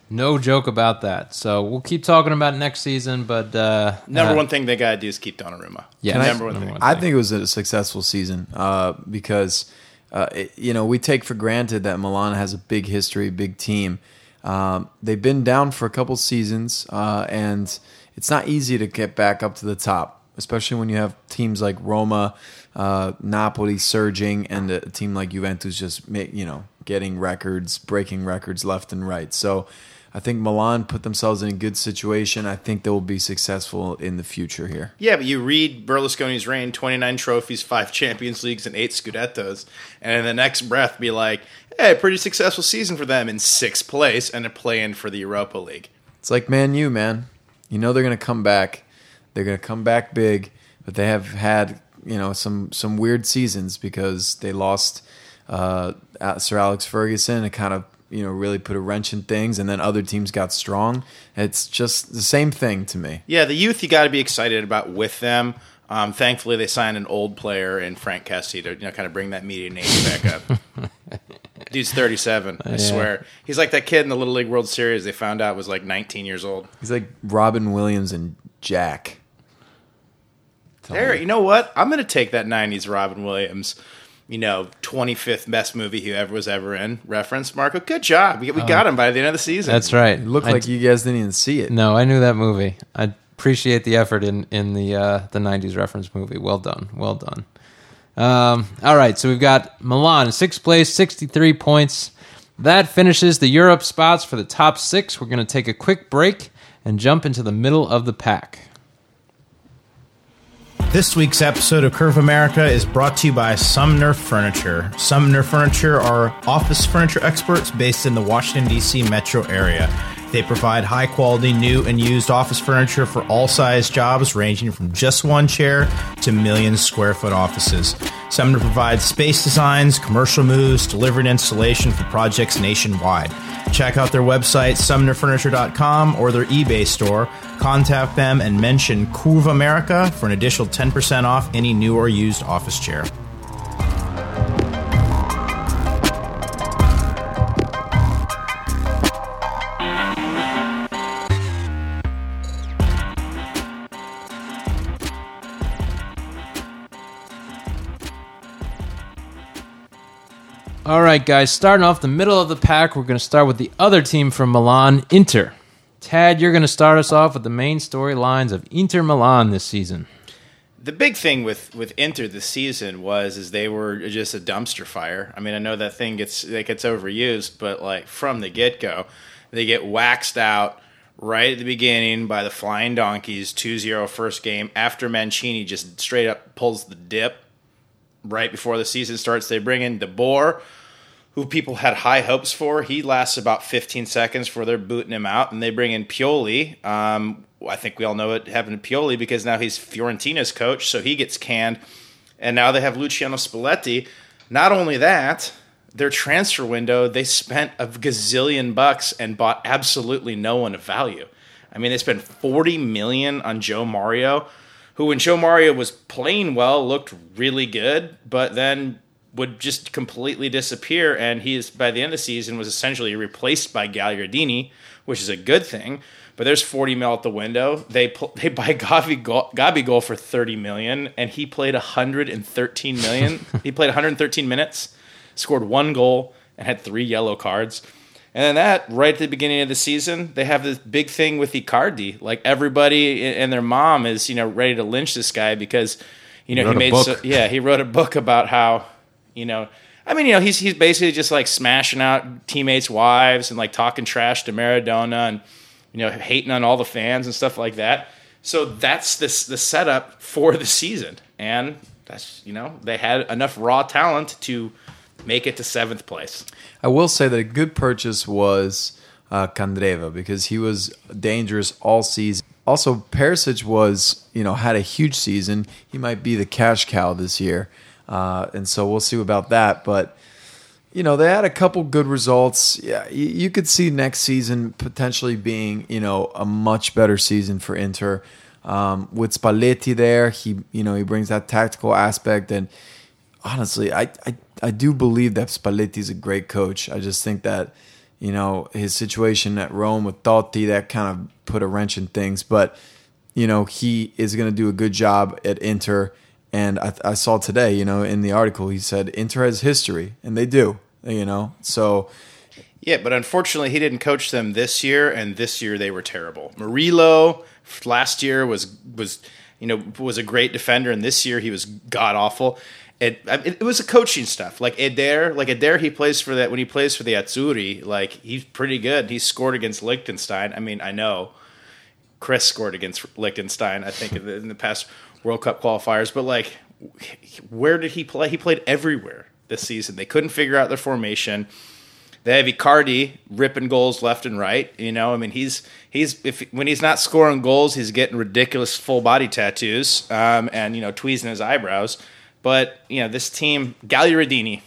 No joke about that. So we'll keep talking about next season, but uh, Number uh, one thing they got to do is keep Donnarumma. Yeah, Can I- number one thing. I think it was a successful season uh, because uh, it, you know we take for granted that Milan has a big history, big team. Um, they've been down for a couple seasons, uh, and it's not easy to get back up to the top. especially when you have teams like Roma, uh, Napoli surging, and a team like Juventus just make, you know getting records, breaking records left and right. So I think Milan put themselves in a good situation. I think they will be successful in the future here. Yeah, but you read Berlusconi's reign 29 trophies, five Champions Leagues, and eight Scudettos, and in the next breath be like, hey, pretty successful season for them in sixth place and a play in for the Europa League. It's like Man U, man. You know they're going to come back. They're going to come back big, but they have had you know some some weird seasons because they lost uh, Sir Alex Ferguson. It kind of you know really put a wrench in things, and then other teams got strong. It's just the same thing to me. Yeah, the youth you got to be excited about with them. Um, thankfully, they signed an old player in Frank Kessie to you know kind of bring that median age back up. Dude's 37. I swear. He's like that kid in the Little League World Series they found out was like 19 years old. He's like Robin Williams and Jack. Tell There, me. you know what? I'm going to take that 90s Robin Williams, you know, 25th best movie he ever was ever in reference. Marco, good job. We, we got him by the end of the season. That's right. It looked I like you guys didn't even see it. No, I knew that movie. I appreciate the effort in in the uh, the '90s reference movie. Well done, well done. Um, all right, so we've got Milan in sixth place, 63 points. That finishes the Europe spots for the top six. We're going to take a quick break and jump into the middle of the pack. This week's episode of Curve America is brought to you by Sumner Furniture. Sumner Furniture are office furniture experts based in the Washington, D.C. metro area. They provide high quality new and used office furniture for all size jobs, ranging from just one chair to million square foot offices. Sumner provides space designs, commercial moves, delivery and installation for projects nationwide. Check out their website, sumnerfurniture.com, or their eBay store. Contact them and mention Curve America for an additional 10% off any new or used office chair. All right, guys, starting off the middle of the pack, we're going to start with the other team from Milan, Inter. Tad, you're going to start us off with the main storylines of Inter Milan this season. the big thing with with Inter this season was is they were just a dumpster fire. I mean, I know that thing gets that gets overused, but like from the get go, they get waxed out right at the beginning by the Flying Donkeys 2-0 first game after Mancini just straight up pulls the dip right before the season starts. They bring in De Boer, who people had high hopes for. He lasts about 15 seconds before they're booting him out, and they bring in Pioli. Um, I think we all know what happened to Pioli because now he's Fiorentina's coach, so he gets canned. And now they have Luciano Spalletti. Not only that, their transfer window, they spent a gazillion bucks and bought absolutely no one of value. I mean, they spent 40 million on João Mário, who when João Mário was playing well looked really good, but then would just completely disappear and he is by the end of the season was essentially replaced by Gagliardini, which is a good thing. But there's 40 mil at the window. They pl- they buy Gavi Gol- Gabigol for 30 million, and he played 113 million. he played 113 minutes, scored one goal, and had three yellow cards. And then that right at the beginning of the season, they have this big thing with Icardi. Like everybody and their mom is you know ready to lynch this guy because you know he, a made so, yeah he wrote a book about how you know I mean you know he's he's basically just like smashing out teammates' wives and like talking trash to Maradona and you know hating on all the fans and stuff like that. So that's this the setup for the season, and that's you know they had enough raw talent to make it to seventh place. I will say that a good purchase was uh, Candreva because he was dangerous all season. Also, Perisic was, you know, had a huge season. He might be the cash cow this year, uh, and so we'll see about that. But you know, they had a couple good results. Yeah, you, could see next season potentially being, you know, a much better season for Inter. Um, with Spalletti there, he, you know, he brings that tactical aspect, and honestly, I, I, I do believe that Spalletti's a great coach. I just think that, you know, his situation at Rome with Totti that kind of put a wrench in things, but you know, he is going to do a good job at Inter. And I, I saw today, you know, in the article, he said Inter has history, and they do, you know. So Yeah, but unfortunately, he didn't coach them this year, and this year they were terrible. Murillo last year was was you know, was a great defender, and this year he was god awful. It, it, was a coaching stuff. Like Eder, like Eder, he plays for that when he plays for the Azzurri. Like he's pretty good. He scored against Liechtenstein. I mean, I know Chris scored against Liechtenstein. I think in the, in the past World Cup qualifiers, but like, where did he play? He played everywhere this season. They couldn't figure out their formation. They have Icardi ripping goals left and right. You know, I mean, he's he's if when he's not scoring goals, he's getting ridiculous full body tattoos um, and you know tweezing his eyebrows. But you know, this team, Gagliardini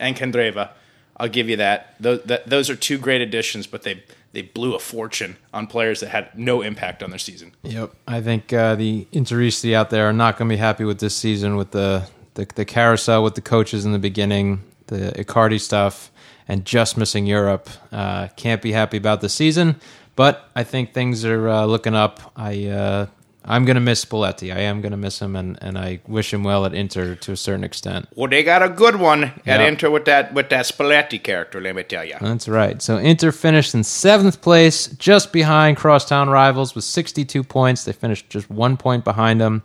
and Candreva, I'll give you that. Those, that. those are two great additions, but they they blew a fortune on players that had no impact on their season. Yep, I think uh, the Interisti out there are not going to be happy with this season with the, the the carousel with the coaches in the beginning, the Icardi stuff and just missing Europe. Uh, can't be happy about the season, but I think things are uh, looking up. I uh, I'm going to miss Spalletti. I am going to miss him, and, and I wish him well at Inter to a certain extent. Well, they got a good one at yep. Inter with that with that Spalletti character. Let me tell you. That's right. So Inter finished in seventh place, just behind crosstown rivals with 62 points. They finished just one point behind them.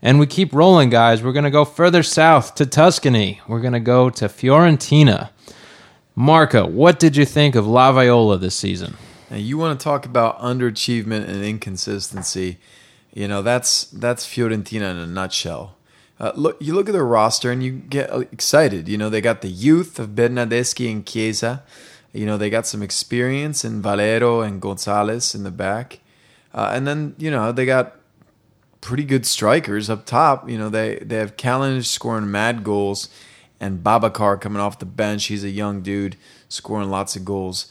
And we keep rolling, guys. We're going to go further south to Tuscany. We're going to go to Fiorentina. Marco, what did you think of La Viola this season? Now, you want to talk about underachievement and inconsistency. You know, that's that's Fiorentina in a nutshell. Uh, look, you look at the roster and you get excited. You know, they got the youth of Bernardeschi and Chiesa. You know, they got some experience in Valero and Gonzalez in the back. Uh, and then, you know, they got pretty good strikers up top. You know, they, they have Kalinic scoring mad goals and Babacar coming off the bench. He's a young dude scoring lots of goals.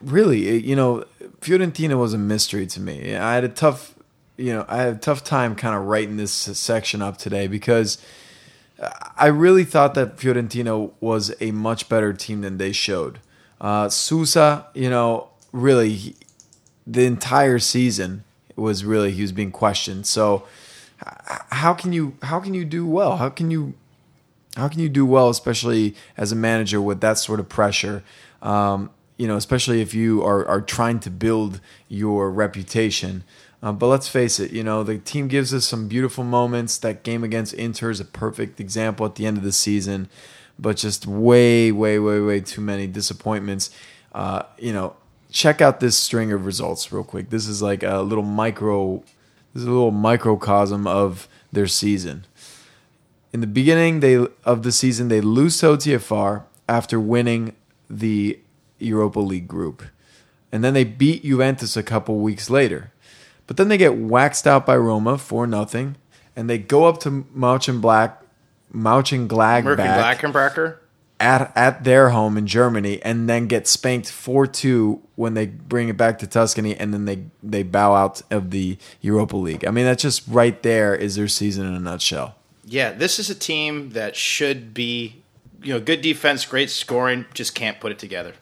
Really, you know, Fiorentina was a mystery to me. I had a tough, you know, I had a tough time kind of writing this section up today because I really thought that Fiorentina was a much better team than they showed. Uh, Sousa, you know, really, he, the entire season was really he was being questioned. So how can you how can you do well? How can you how can you do well, especially as a manager with that sort of pressure? Um, you know, especially if you are, are trying to build your reputation. Um, but let's face it, you know, the team gives us some beautiful moments. That game against Inter is a perfect example at the end of the season, but just way, way, way, way too many disappointments. Uh, you know, check out this string of results real quick. This is like a little micro, this is a little microcosm of their season. In the beginning they, of the season, they lose to OTFR after winning the Europa League group. And then they beat Juventus a couple weeks later. But then they get waxed out by Roma for nothing. And they go up to Mauchen Black, Mouch and Glag Mönchengladbach at at their home in Germany, and then get spanked four two when they bring it back to Tuscany, and then they they bow out of the Europa League. I mean, that's just right there is their season in a nutshell. Yeah, this is a team that should be, you know, good defense, great scoring, just can't put it together.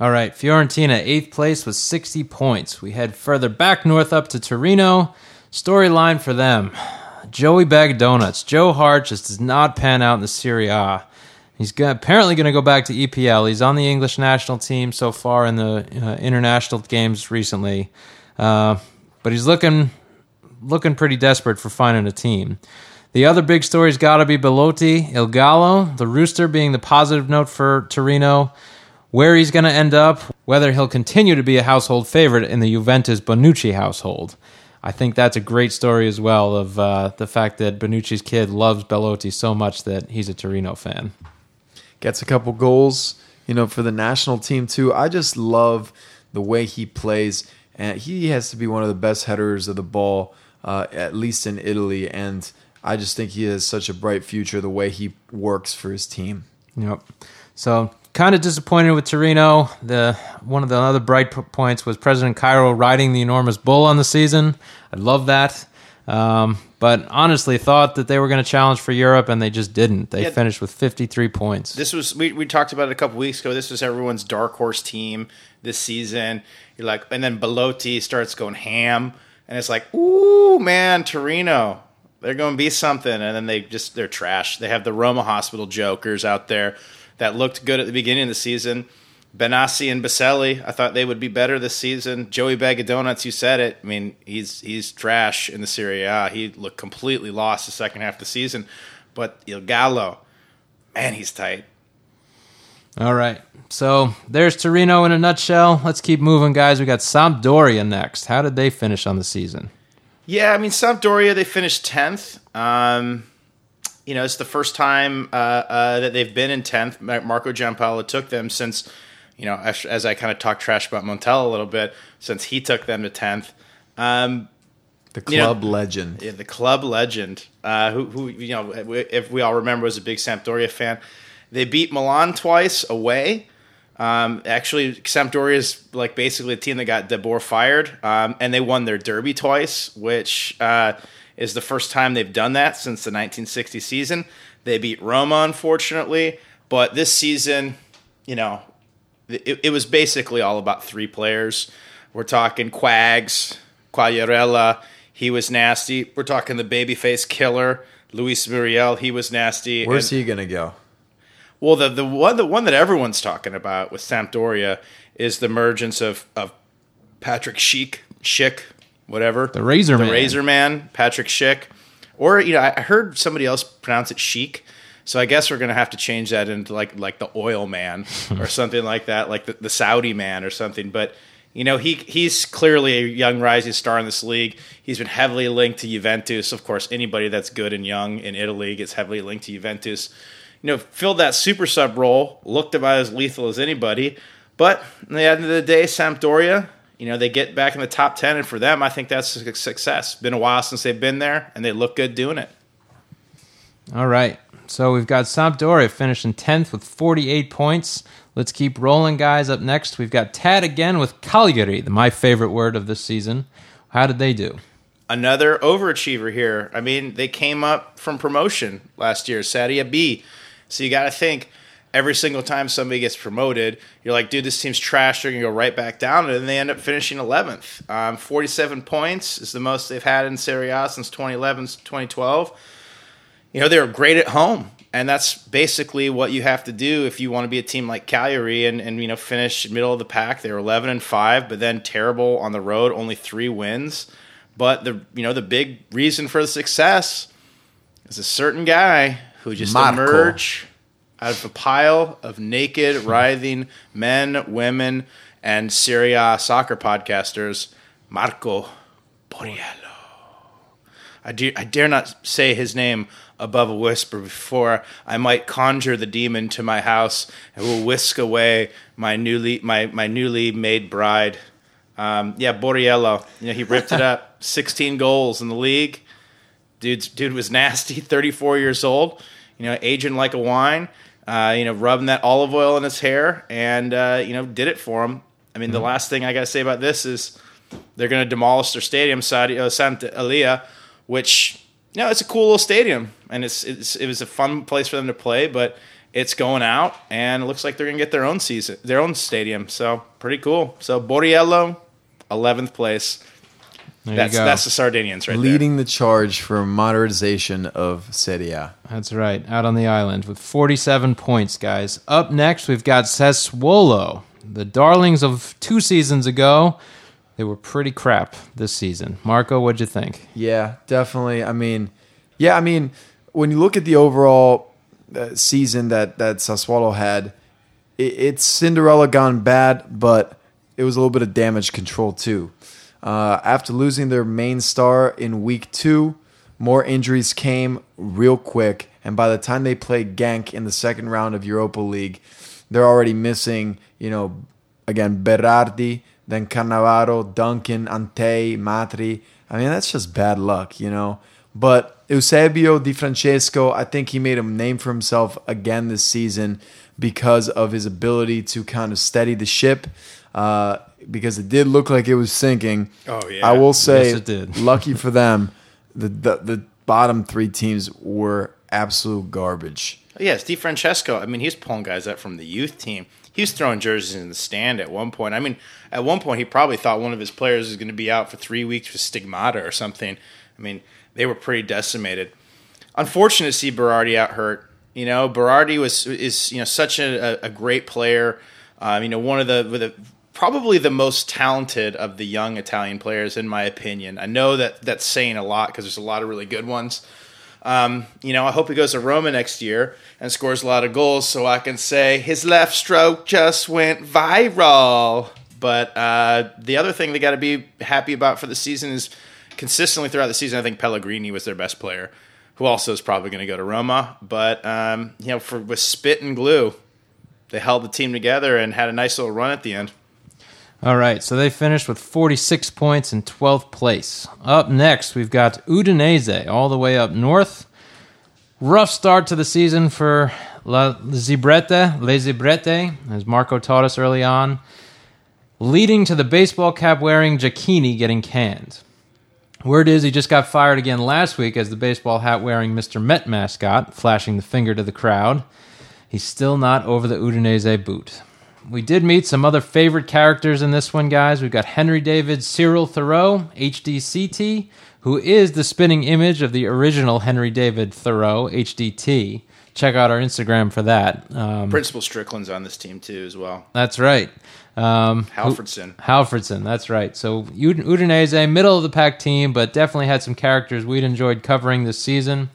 All right, Fiorentina, eighth place with 60 points. We head further back north up to Torino. Storyline for them Joey Bag Donuts. Joe Hart just does not pan out in the Serie A. He's apparently going to go back to EPL. He's on the English national team so far in the uh, international games recently, uh, but he's looking looking pretty desperate for finding a team. The other big story's got to be Belotti, Il Gallo, the rooster being the positive note for Torino. Where he's going to end up, whether he'll continue to be a household favorite in the Juventus Bonucci household. I think that's a great story as well of uh, the fact that Bonucci's kid loves Belotti so much that he's a Torino fan. Gets a couple goals, you know, for the national team too. I just love the way he plays, and he has to be one of the best headers of the ball, uh, at least in Italy. And I just think he has such a bright future the way he works for his team. Yep. So kind of disappointed with Torino. The one of the other bright points was President Cairo riding the enormous bull on the season. I love that. Um, but honestly, thought that they were going to challenge for Europe, and they just didn't. They yeah, finished with 53 points. This was we, we talked about it a couple weeks ago. This was everyone's dark horse team this season. You're like, and then Belotti starts going ham, and it's like, ooh man, Torino they're going to be something, and then they just they're trash. They have the Roma Hospital jokers out there that looked good at the beginning of the season. Benassi and Baselli, I thought they would be better this season. Joey Bag of Donuts, you said it. I mean, he's he's trash in the Serie A. He looked completely lost the second half of the season. But Il Gallo, man, he's tight. All right. So there's Torino in a nutshell. Let's keep moving, guys. We got Sampdoria next. How did they finish on the season? Yeah, I mean, Sampdoria, they finished 10th. Um, you know, it's the first time uh, uh, that they've been in 10th. Marco Giampaolo took them since, you know, as, as I kind of talked trash about Montel a little bit, since he took them to 10th. Um, The You know- club legend. yeah, the club legend, uh, who, who, you know, if we all remember, was a big Sampdoria fan. They beat Milan twice away. Um, actually, Sampdoria is like basically a team that got De Boer fired, um, and they won their derby twice, which uh, is the first time they've done that since the 1960 season. They beat Roma, unfortunately, but this season, you know, it, it was basically all about three players. We're talking Quags, Quagliarella, he was nasty. We're talking the babyface killer, Luis Muriel, he was nasty. Where's And- he gonna go? well, the the one the one that everyone's talking about with Sampdoria is the emergence of of Patrick Schick, Schick, whatever The Razor the Man. Razor Man, Patrick Schick, or you know, I heard somebody else pronounce it Chic. So I guess we're gonna have to change that into like like the Oil Man or something like that, like the, the Saudi Man or something. But you know, he he's clearly a young rising star in this league. He's been heavily linked to Juventus. Of course, anybody that's good and young in Italy gets heavily linked to Juventus. You know, filled that super sub role, looked about as lethal as anybody. But at the end of the day, Sampdoria, you know, they get back in the top 10, and for them, I think that's a success. Been a while since they've been there, and they look good doing it. All right. So we've got Sampdoria finishing 10th with 48 points. Let's keep rolling, guys. Up next, we've got Tad again with Cagliari, the- my favorite word of this season. How did they do? Another overachiever here. I mean, they came up from promotion last year, Serie B. So you got to think every single time somebody gets promoted, you're like, dude, this team's trash. They're going to go right back down. And then they end up finishing 11th. Um, 47 points is the most they've had in Serie A since 2011, 2012. you know they're great at home and that's basically what you have to do if you want to be a team like Cagliari and, and you know finish middle of the pack they were 11 and 5 but then terrible on the road only 3 wins but the you know the big reason for the success is a certain guy who just Marco. emerged out of a pile of naked writhing men women and Serie A soccer podcasters Marco Borriello I, do, I dare not say his name above a whisper before I might conjure the demon to my house and will whisk away my newly my, my newly made bride. Um, yeah, Borriello. You know, he ripped it up. 16 goals in the league. Dude's, dude was nasty, 34 years old, you know, aging like a wine, uh, you know, rubbing that olive oil in his hair and, uh, you know, did it for him. I mean, the last thing I got to say about this is they're going to demolish their stadium, Saudi, uh, Santa Elia, which you know it's a cool little stadium, and it's, it's it was a fun place for them to play, but it's going out, and it looks like they're going to get their own season, their own stadium. So pretty cool. So Borriello, eleventh place. There That's you go. that's the Sardinians right Leading the charge for modernization of Serie A. That's right, out on the island with 47 points, guys. Up next, we've got Sassuolo, the darlings of two seasons ago. They were pretty crap this season. Marco, what'd you think? Yeah, definitely. I mean, yeah, I mean, when you look at the overall uh, season that that Sassuolo had, it, it's Cinderella gone bad, but it was a little bit of damage control too. Uh, after losing their main star in week two, more injuries came real quick, and by the time they play Genk in the second round of Europa League, they're already missing, you know, again Berardi, then Cannavaro, Duncan, Ante, Matri. I mean, that's just bad luck, you know. But Eusebio Di Francesco, I think he made a name for himself again this season because of his ability to kind of steady the ship. Uh, because it did look like it was sinking. Oh, yeah. I will say, Yes, it did. lucky for them, the, the the bottom three teams were absolute garbage. there. Yes, Di Francesco. I mean, he was pulling guys up from the youth team. He was throwing jerseys in the stand at one point. I mean, at one point, he probably thought one of his players was going to be out for three weeks with stigmata or something. I mean, they were pretty decimated. Unfortunate to see Berardi out hurt. You know, Berardi was is you know such a, a great player. Um, you know, one of the, with the probably the most talented of the young Italian players, in my opinion. I know that that's saying a lot because there's a lot of really good ones. Um, you know, I hope he goes to Roma next year and scores a lot of goals so I can say his left stroke just went viral. But uh, the other thing they got to be happy about for the season is consistently throughout the season, I think Pellegrini was their best player, who also is probably going to go to Roma. But um, you know, for with spit and glue, they held the team together and had a nice little run at the end. All right, so they finished with 46 points in 12th place. Up next, we've got Udinese, all the way up north. Rough start to the season for La Zibretta, Le Zibrette, as Marco taught us early on, leading to the baseball cap wearing Iachini getting canned. Word is he just got fired again last week as the baseball hat wearing Mr. Met mascot, flashing the finger to the crowd. He's still not over the Udinese boot. We did meet some other favorite characters in this one, guys. We've got Henry David Cyril Thoreau, HDCT, who is the spinning image of the original Henry David Thoreau, HDT. Check out our Instagram for that. Um, Principal Strickland's on this team too, as well. that's right. Um, Hallfredsson. Hallfredsson, that's right. So Ud- Udinese, middle of the pack team, but definitely had some characters we'd enjoyed covering this season.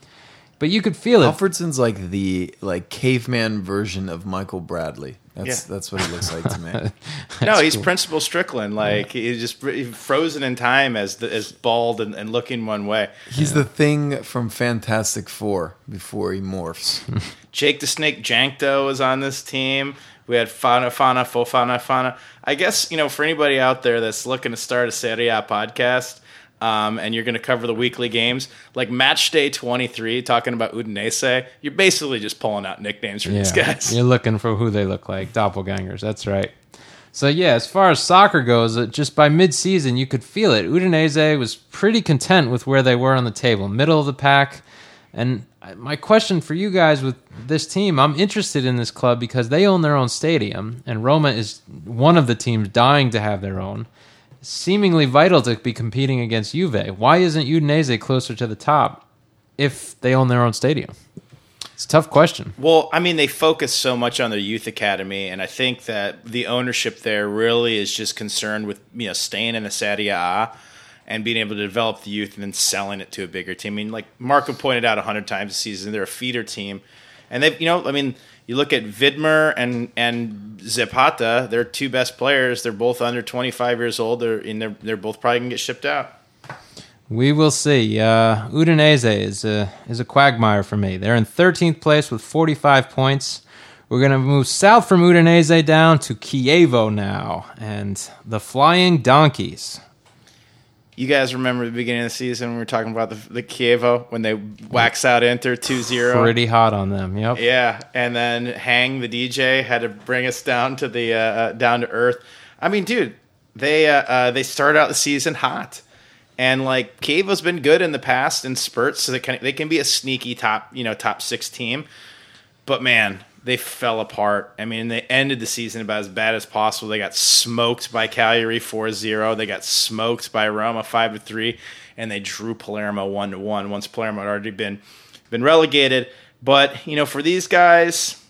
But you could feel it. Hallfredsson's like the like caveman version of Michael Bradley. That's Yeah. that's what he looks like to me. no, he's Principal Strickland. Like he's just frozen in time as the, as bald and, and looking one way. He's the thing from Fantastic Four before he morphs. Jake the Snake Jankto is on this team. We had Fana Fana Fofana Fana. I guess you know for anybody out there that's looking to start a Serie A podcast. Um, and you're going to cover the weekly games like Match Day 23, talking about Udinese. You're basically just pulling out nicknames for these guys. You're looking for who they look like, doppelgangers. That's right. So yeah, as far as soccer goes, uh, just by mid-season you could feel it. Udinese was pretty content with where they were on the table, middle of the pack. And my question for you guys with this team, I'm interested in this club because they own their own stadium, and Roma is one of the teams dying to have their own. Seemingly vital to be competing against Juve. Why isn't Udinese closer to the top if they own their own stadium? It's a tough question. Well, I mean, they focus so much on their youth academy, and I think that the ownership there really is just concerned with you know staying in the Serie A and being able to develop the youth and then selling it to a bigger team. I mean, like Marco pointed out a hundred times this season, they're a feeder team, and they, you know, I mean, you look at Widmer and and Zapata, they're two best players. They're both under twenty five years old. They're and they're they're both probably gonna get shipped out. We will see. Uh, Udinese is a is a quagmire for me. They're in 13th place with 45 points. We're going to move south from Udinese down to Chievo now, and the Flying Donkeys. You guys remember the beginning of the season when we were talking about the, the Chievo when they wax out Inter 2-0? Pretty hot on them. Yep. Yeah, and then Hang the DJ had to bring us down to the uh, uh, down to earth. I mean, dude, they uh, uh, they started out the season hot, and like Chievo's been good in the past in spurts, so they can they can be a sneaky top you know top six team. But man, they fell apart. I mean, they ended the season about as bad as possible. They got smoked by Cagliari 4-0. They got smoked by Roma 5 to 3 and they drew Palermo 1 to 1 once Palermo had already been been relegated. But, you know, for these guys,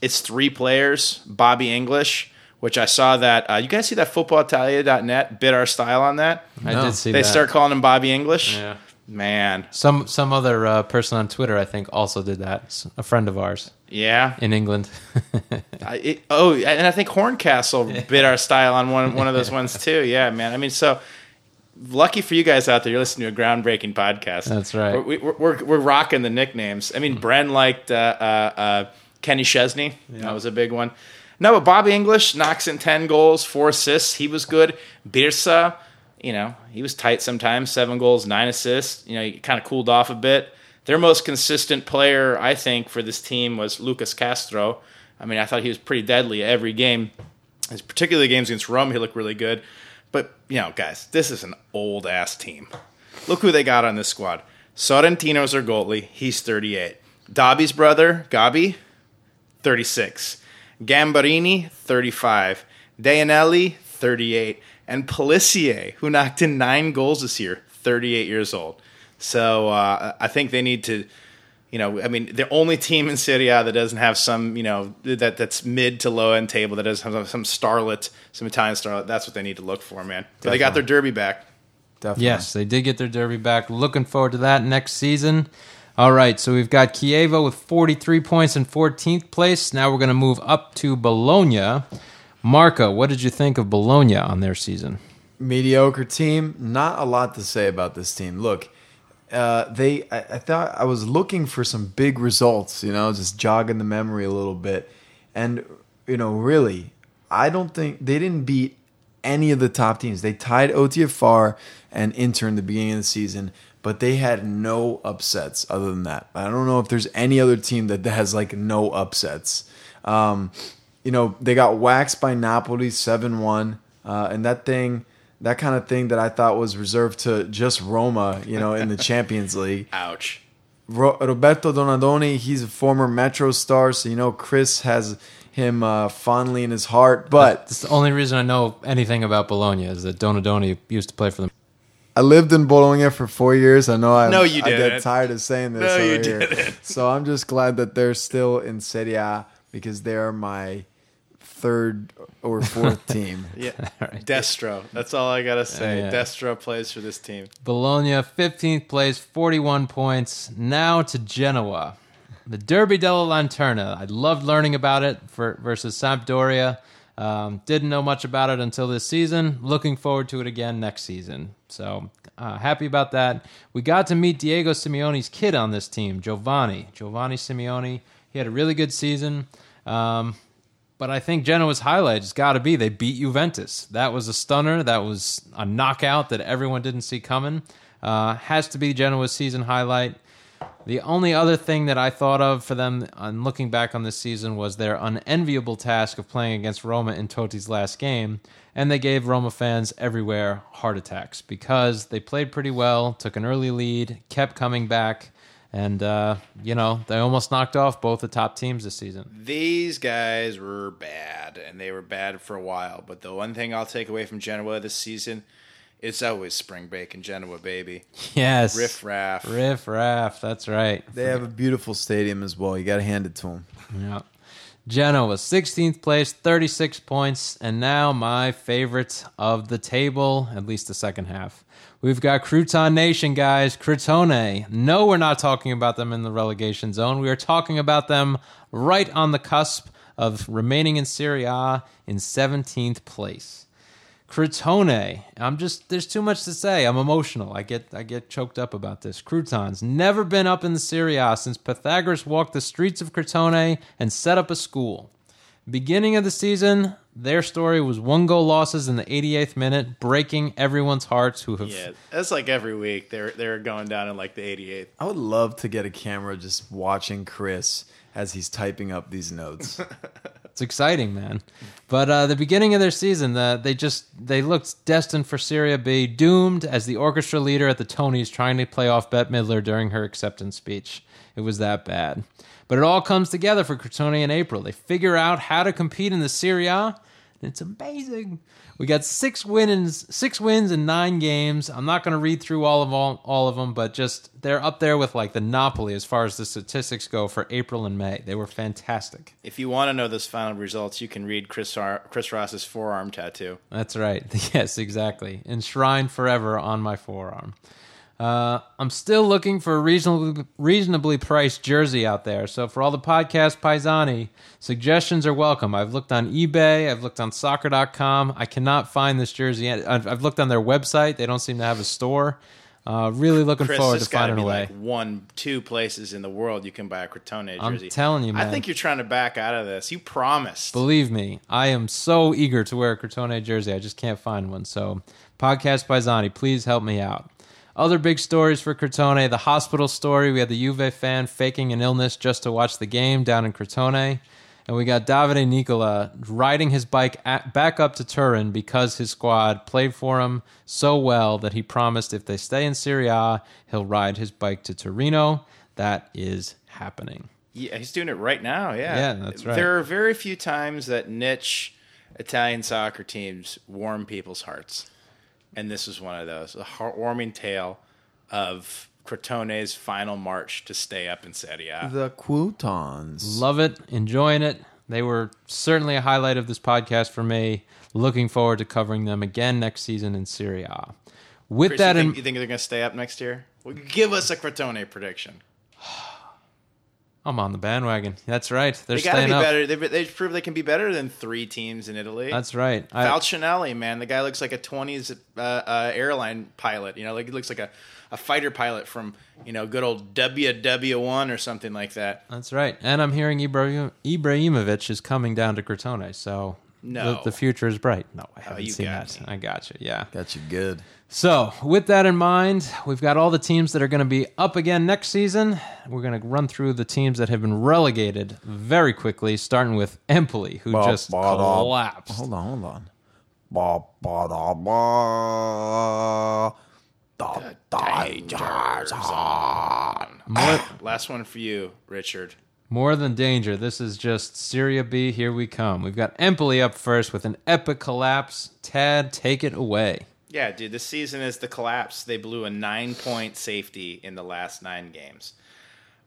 it's three players, Bobby English, which I saw that uh, you guys see that footballitalia.net bid our style on that. I did see They that. start calling him Bobby English. Yeah. Man. Some some other uh, person on Twitter, I think, also did that. A friend of ours Yeah. in England. I, it, oh, and I think Horncastle bit our style on one one of those ones too. Yeah, man. I mean, so lucky for you guys out there, you're listening to a groundbreaking podcast. That's right. We're, we're, we're, we're rocking the nicknames. I mean, Bren liked uh, uh, uh, Kenny Chesney. That was a big one. No, but Bobby English knocks in ten goals, four assists. He was good. Birsa, you know, he was tight sometimes. Seven goals, nine assists. You know, he kind of cooled off a bit. Their most consistent player, I think, for this team was Lucas Castro. I mean, I thought he was pretty deadly every game. His particularly games against Rome, he looked really good. But you know, guys, this is an old ass team. Look who they got on this squad. Sorrentino's their goalie. He's 38. Dobby's brother, Gabi, 36. Gamberini, 35. Dainelli, 38. And Pellissier, who knocked in nine goals this year, 38 years old. So uh, I think they need to, you know, I mean, the only team in Serie A that doesn't have some, you know, that that's mid to low end table that doesn't have some starlet, some Italian starlet. That's what they need to look for, man. But they got their derby back. Definitely. Yes, they did get their derby back. Looking forward to that next season. All right, so we've got Chievo with 43 points in 14th place. Now we're going to move up to Bologna. Marco, what did you think of Bologna on their season? mediocre team. Not a lot to say about this team. Look, uh, they. I, I thought I was looking for some big results. You know, just jogging the memory a little bit, and you know, really, I don't think they didn't beat any of the top teams. They tied OTFR and Inter in the beginning of the season, but they had no upsets other than that. I don't know if there's any other team that has like no upsets. Um, you know, they got waxed by Napoli 7 1. Uh, and that thing, that kind of thing that I thought was reserved to just Roma, you know, in the Champions League. Ouch. Ro- Roberto Donadoni, he's a former Metro star, so you know Chris has him uh, fondly in his heart. But That's the only reason I know anything about Bologna is that Donadoni used to play for them. I lived in Bologna for four years. I know I, No, you did. I get tired of saying this No, you over here. didn't. So I'm just glad that they're still in Serie A because they are my third or fourth team. Yeah. Destro. That's all I got to say. Yeah. Destro plays for this team. Bologna, 15th place, 41 points. Now to Genoa. The Derby della Lanterna. I loved learning about it for, versus Sampdoria. Um, didn't know much about it until this season. Looking forward to it again next season. So uh, happy about that. We got to meet Diego Simeone's kid on this team, Giovanni. Giovanni Simeone. He had a really good season. Um, but I think Genoa's highlight has got to be they beat Juventus. That was a stunner. That was a knockout that everyone didn't see coming. Uh, has to be Genoa's season highlight. The only other thing that I thought of for them on looking back on this season was their unenviable task of playing against Roma in Totti's last game, and they gave Roma fans everywhere heart attacks because they played pretty well, took an early lead, kept coming back, and uh, you know they almost knocked off both the top teams this season. These guys were bad, and they were bad for a while. But the one thing I'll take away from Genoa this season, it's always spring break in Genoa, baby. Yes, Riff raff. riff raff. That's right. They have a beautiful stadium as well. You got to hand it to them. Yeah. Genoa, 16th place, 36 points, and now my favorite of the table, at least the second half. We've got Crouton Nation, guys. Crotone. No, we're not talking about them in the relegation zone. We are talking about them right on the cusp of remaining in Serie A in 17th place. Crotone. I'm just there's too much to say. I'm emotional. I get I get choked up about this. Croutons never been up in the Serie A since Pythagoras walked the streets of Crotone and set up a school. Beginning of the season, their story was one goal losses in the 88th minute, breaking everyone's hearts who have Yeah, that's like every week. They're they're going down in like the 88th. I would love to get a camera just watching Chris as he's typing up these notes. It's exciting, man. But uh, the beginning of their season, the, they just they looked destined for Serie B, doomed as the orchestra leader at the Tonys trying to play off Bette Midler during her acceptance speech. It was that bad. But it all comes together for Crotone in April. They figure out how to compete in the Serie A, and it's amazing. We got six wins, six wins in nine games. I'm not going to read through all of all, all of them, but just they're up there with like the Napoli as far as the statistics go for April and May. They were fantastic. If you want to know those final results, you can read Chris Ar- Chris Ross's forearm tattoo. That's right. Yes, exactly. Enshrined forever on my forearm. Uh, I'm still looking for a reasonably, reasonably priced jersey out there. So for all the podcast Paisani, suggestions are welcome. I've looked on eBay. I've looked on soccer.com. I cannot find this jersey. I've, I've looked on their website. They don't seem to have a store. Uh, really looking Chris, forward to finding be a way. like one, two places in the world you can buy a Crotone I'm jersey. telling you, man. I think you're trying to back out of this. You promised. Believe me, I am so eager to wear a Crotone jersey. I just can't find one. So, Podcast Paisani, please help me out. Other big stories for Crotone the hospital story. We had the Juve fan faking an illness just to watch the game down in Crotone. And we got Davide Nicola riding his bike at, back up to Turin because his squad played for him so well that he promised if they stay in Serie A, he'll ride his bike to Torino. That is happening. Yeah, he's doing it right now. Yeah, Yeah, that's right. There are very few times that niche Italian soccer teams warm people's hearts, and this is one of those. A heartwarming tale of Crotone's final march to stay up in Serie A. The Croutons. Love it, enjoying it. They were certainly a highlight of this podcast for me. Looking forward to covering them again next season in Serie A. With Chris, that you, in think, you think they're going to stay up next year? Well, give us a Crotone prediction. I'm on the bandwagon. That's right. They're They got to staying be up. better. They've, they've proved they can be better than three teams in Italy. That's right. I- Falcinelli, man, the guy looks like a '20s uh, uh, airline pilot. You know, like he looks like a, a fighter pilot from you know good old WW1 or something like that. That's right. And I'm hearing Ibrahim, Ibrahimovic is coming down to Crotone, so No. the, the future is bright. No, I oh, haven't you seen got that. me. I got you. Yeah. Got you good. So, with that in mind, we've got all the teams that are going to be up again next season. We're going to run through the teams that have been relegated very quickly, starting with Empoli, who Ba- just ba- da- collapsed. Hold on, hold on. Ba, ba, da, ba. Da, da, More, Last one for you, Richard. More than danger. This is just Serie B. Here we come. We've got Empoli up first with an epic collapse. Tad, take it away. Yeah, dude, this season is the collapse. They blew a nine point safety in the last nine games.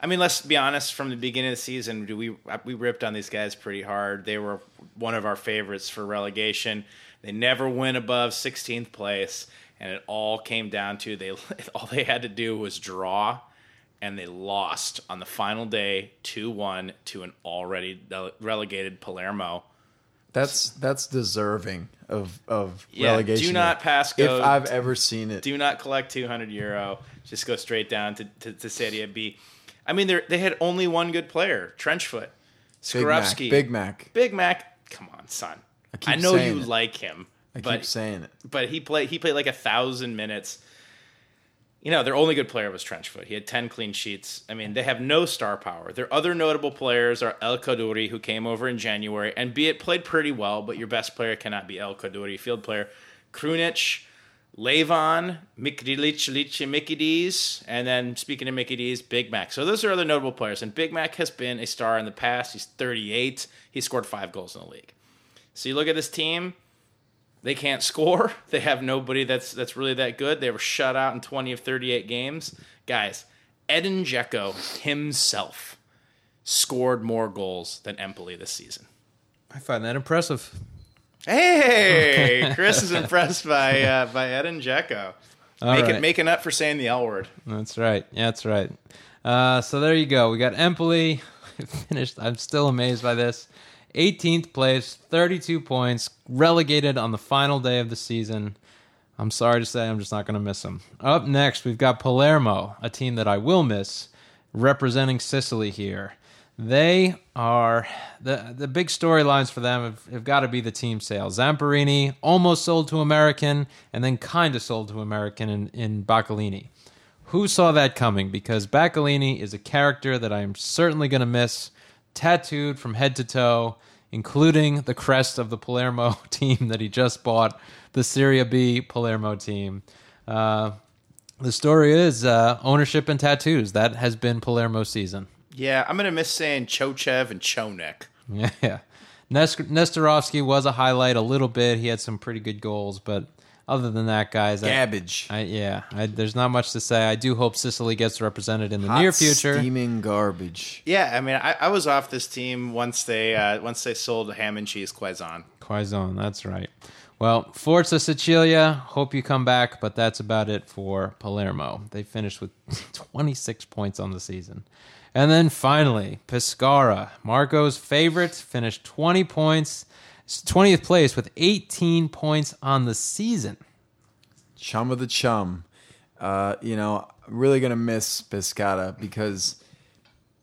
I mean, let's be honest. From the beginning of the season, do we we ripped on these guys pretty hard. They were one of our favorites for relegation. They never went above 16th place, and it all came down to they all they had to do was draw, and they lost on the final day two one to an already relegated Palermo. That's that's deserving of of Yeah, relegation. do not pass go, If I've ever seen it. do not collect 200 euro. Just go straight down to, to, to Serie B. I mean, they they had only one good player, Trenchfoot, Big Mac. Big Mac. Big Mac. Come on, son. I, keep know you it. like him, I keep but saying it. but he played he played like a thousand minutes. You know, their only good player was Trenchfoot. He had 10 clean sheets. I mean, they have no star power. Their other notable players are El Kaddouri, who came over in January, and be it played pretty well, but your best player cannot be El Kaddouri, field player. Krunic, Levon, Mikdilic, Mikides, and then speaking of Mikides, Big Mac. So those are other notable players. And Big Mac has been a star in the past. He's 38. He scored five goals in the league. So you look at this team, they can't score. They have nobody that's that's really that good. They were shut out in 20 of 38 games. Guys, Edin Dzeko himself scored more goals than Empoli this season. I find that impressive. Hey, Chris is impressed by uh, by Edin Dzeko. All Making, right. making up for saying the L word. That's right. Yeah, that's right. Uh, so there you go. We got Empoli finished. I'm still amazed by this. 18th place, 32 points, relegated on the final day of the season. I'm sorry to say, I'm just not going to miss them. Up next, we've got Palermo, a team that I will miss, representing Sicily here. They are the the big storylines for them have, have got to be the team sale. Zamparini almost sold to American, and then kind of sold to American in in Baccaglini. Who saw that coming? Because Baccaglini is a character that I am certainly going to miss, tattooed from head to toe, including the crest of the Palermo team that he just bought, the Serie B Palermo team. Uh, the story is uh, ownership and tattoos. That has been Palermo season. Yeah, I'm gonna miss saying Chochev and Cionek. Yeah. Nest- Nestorovski was a highlight a little bit. He had some pretty good goals, but other than that, guys, I, I, yeah, I, there's not much to say. I do hope Sicily gets represented in the Hot near future. Steaming garbage. Yeah, I mean, I, I was off this team once they uh, once they sold ham and cheese Quaison. Quaison, that's right. Well, Forza Sicilia, hope you come back, but that's about it for Palermo. They finished with 26 points on the season. And then finally, Pescara, Marco's favorite, finished 20 points, 20th place with 18 points on the season. Chum of the chum. Uh, you know, really gonna miss Pescata because,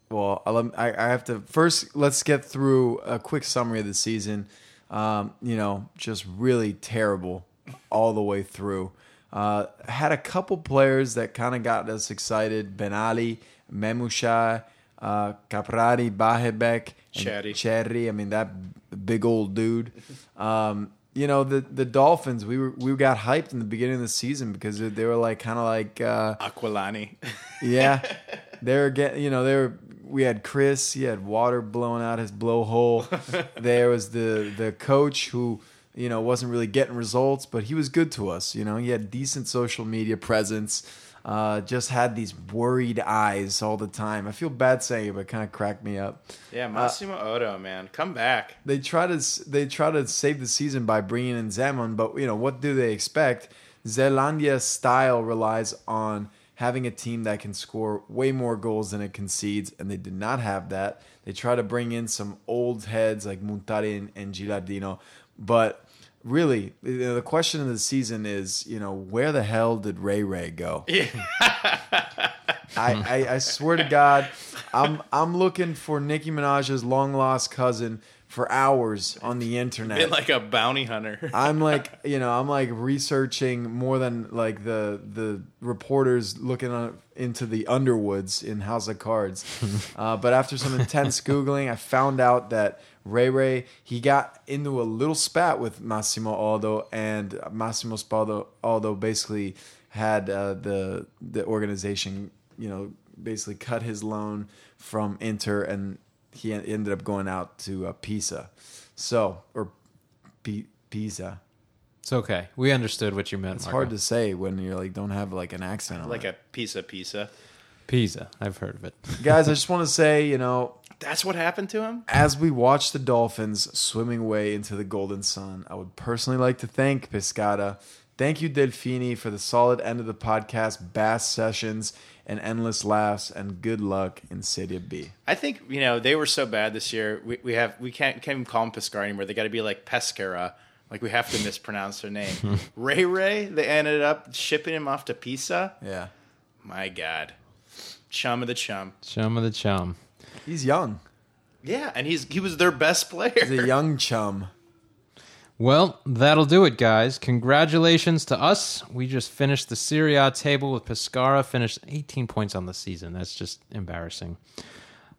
well, I, I have to first. Let's get through a quick summary of the season. Um, you know, just really terrible all the way through. Uh, had a couple players that kind of got us excited: Ben Ali, Memushaj, uh, Caprari, Bahebeck, Cherry. Cherry. I mean that big old dude. Um, you know the the Dolphins. We were we got hyped in the beginning of the season because they were like kind of like uh, Aquilani. yeah, they were getting you know they were. We had Chris. He had water blowing out his blowhole. there was the the coach who you know wasn't really getting results, but he was good to us. You know he had decent social media presence. Uh, just had these worried eyes all the time. I feel bad saying it, but it kind of cracked me up. Yeah, Massimo Oddo, man, come back. They try to they try to save the season by bringing in Zeman, but you know what do they expect? Zelandia style relies on having a team that can score way more goals than it concedes, and they did not have that. They try to bring in some old heads like Muntari and, and Gilardino, but really, the the question of the season is, you know, where the hell did Ray Ray go? I, I, I swear to God, I'm I'm looking for Nicki Minaj's long lost cousin for hours on the internet. Been like a bounty hunter. I'm like, you know, I'm like researching more than like the the reporters looking on, into the Underwoods in House of Cards. uh, but after some intense googling, I found out that Ray Ray he got into a little spat with Massimo Oddo, and Massimo Spaldo Aldo basically had uh, the the organization, you know, basically cut his loan from Inter, and he ended up going out to uh, Pisa. So or P- Pisa. It's okay. We understood what you meant. It's hard to say when you're like don't have like an accent on like it. a piece of pizza. Pisa. I've heard of it. Guys, I just want to say, you know, That's what happened to him. as we watch the Dolphins swimming away into the golden sun, I would personally like to thank Piscata. Thank you, Delfini, for the solid end of the podcast, bass sessions, and endless laughs, and good luck in Serie B. I think you know they were so bad this year. We, we have we can't can't even call them Pescara anymore. They got to be like Pescara. Like we have to mispronounce their name. Ray Ray. They ended up shipping him off to Pisa. Yeah. My God, chum of the chum. Chum of the chum. He's young. Yeah, and he's he was their best player. He's a young chum. Well, that'll do it, guys. Congratulations to us. We just finished the Serie A table with Pescara, finished 18 points on the season. That's just embarrassing.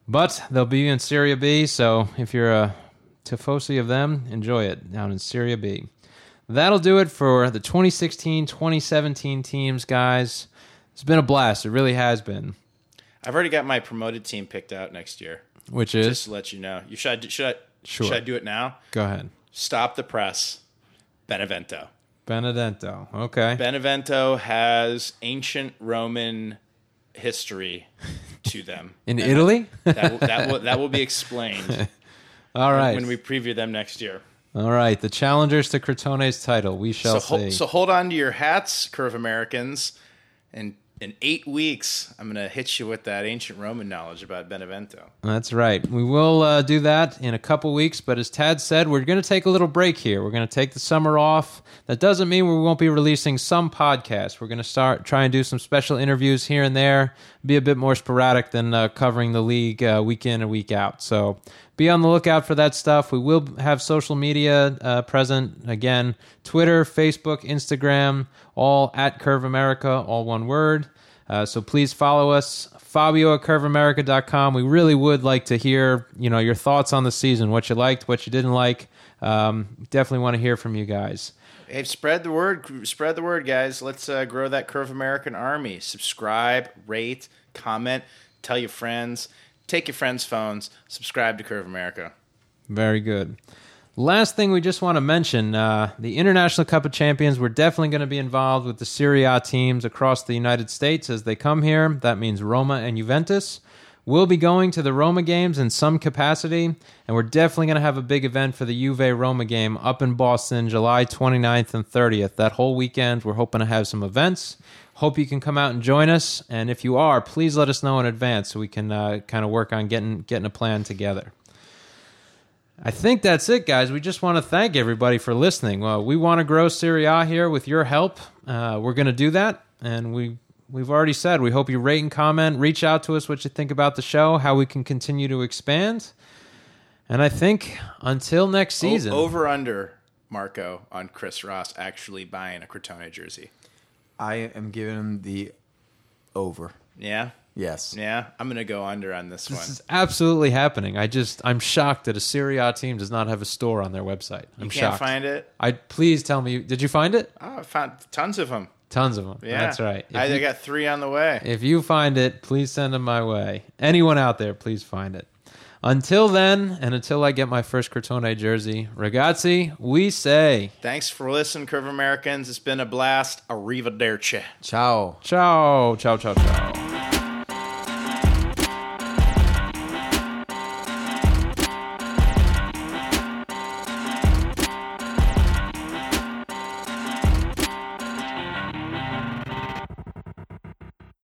But they'll be in Serie B, so if you're a tifosi of them, enjoy it down in Serie B. That'll do it for the 2016 2017 teams, guys. It's been a blast. It really has been. I've already got my promoted team picked out next year. Which is, Just to let you know. You should I, do- should I Sure. should I do it now? go ahead. Stop the press. Benevento. Benevento. Okay. Benevento has ancient Roman history to them. In Italy? That will, that will that will be explained All right. when we preview them next year. All right. The challengers to Crotone's title. We shall So, see. hol- so hold on to your hats, Curve Americans, and in eight weeks, I'm going to hit you with that ancient Roman knowledge about Benevento. That's right. We will uh, do that in a couple weeks, but as Tad said, we're going to take a little break here. We're going to take the summer off. That doesn't mean we won't be releasing some podcasts. We're going to start try and do some special interviews here and there, be a bit more sporadic than uh, covering the league uh, week in and week out. So be on the lookout for that stuff. We will have social media uh, present again Twitter, Facebook, Instagram, all at Curve America, all one word. Uh, so please follow us, Fabio at curveamerica.com. We really would like to hear, you know, your thoughts on the season, what you liked, what you didn't like. Um, definitely want to hear from you guys. Hey, spread the word. Spread the word, guys. Let's uh, grow that Curve American army. Subscribe, rate, comment, tell your friends. Take your friends' phones. Subscribe to Curve America. Very good. Last thing we just want to mention uh, the International Cup of Champions. We're definitely going to be involved with the Serie A teams across the United States as they come here. That means Roma and Juventus. We'll be going to the Roma games in some capacity, and we're definitely going to have a big event for the Juve Roma game up in Boston, July 29th and 30th. That whole weekend, we're hoping to have some events. Hope you can come out and join us, and if you are, please let us know in advance so we can uh, kind of work on getting getting a plan together. I think that's it, guys. We just want to thank everybody for listening. Well, we want to grow Serie A here with your help. Uh, we're going to do that, and we we've already said we hope you rate and comment, reach out to us what you think about the show, how we can continue to expand. And I think until next season, O- over under Marco on Chris Ross actually buying a Crotone jersey. I am giving him the over. Yeah, Yes. yeah. I'm gonna go under on this, one. this is absolutely happening. I just I'm shocked that a Serie A team does not have a store on their website. I'm you can't shocked. find it. I please tell me. Did you find it? Oh, I found tons of them. Tons of them. Yeah, That's right. If I, you- got three on the way. If you find it, please send them my way. Anyone out there, please find it. Until then, and until I get my first Crotone jersey, ragazzi, we say Thanks for listening, Curve Americans. It's been a blast. Arrivederci. Ciao. ciao, ciao, ciao, ciao.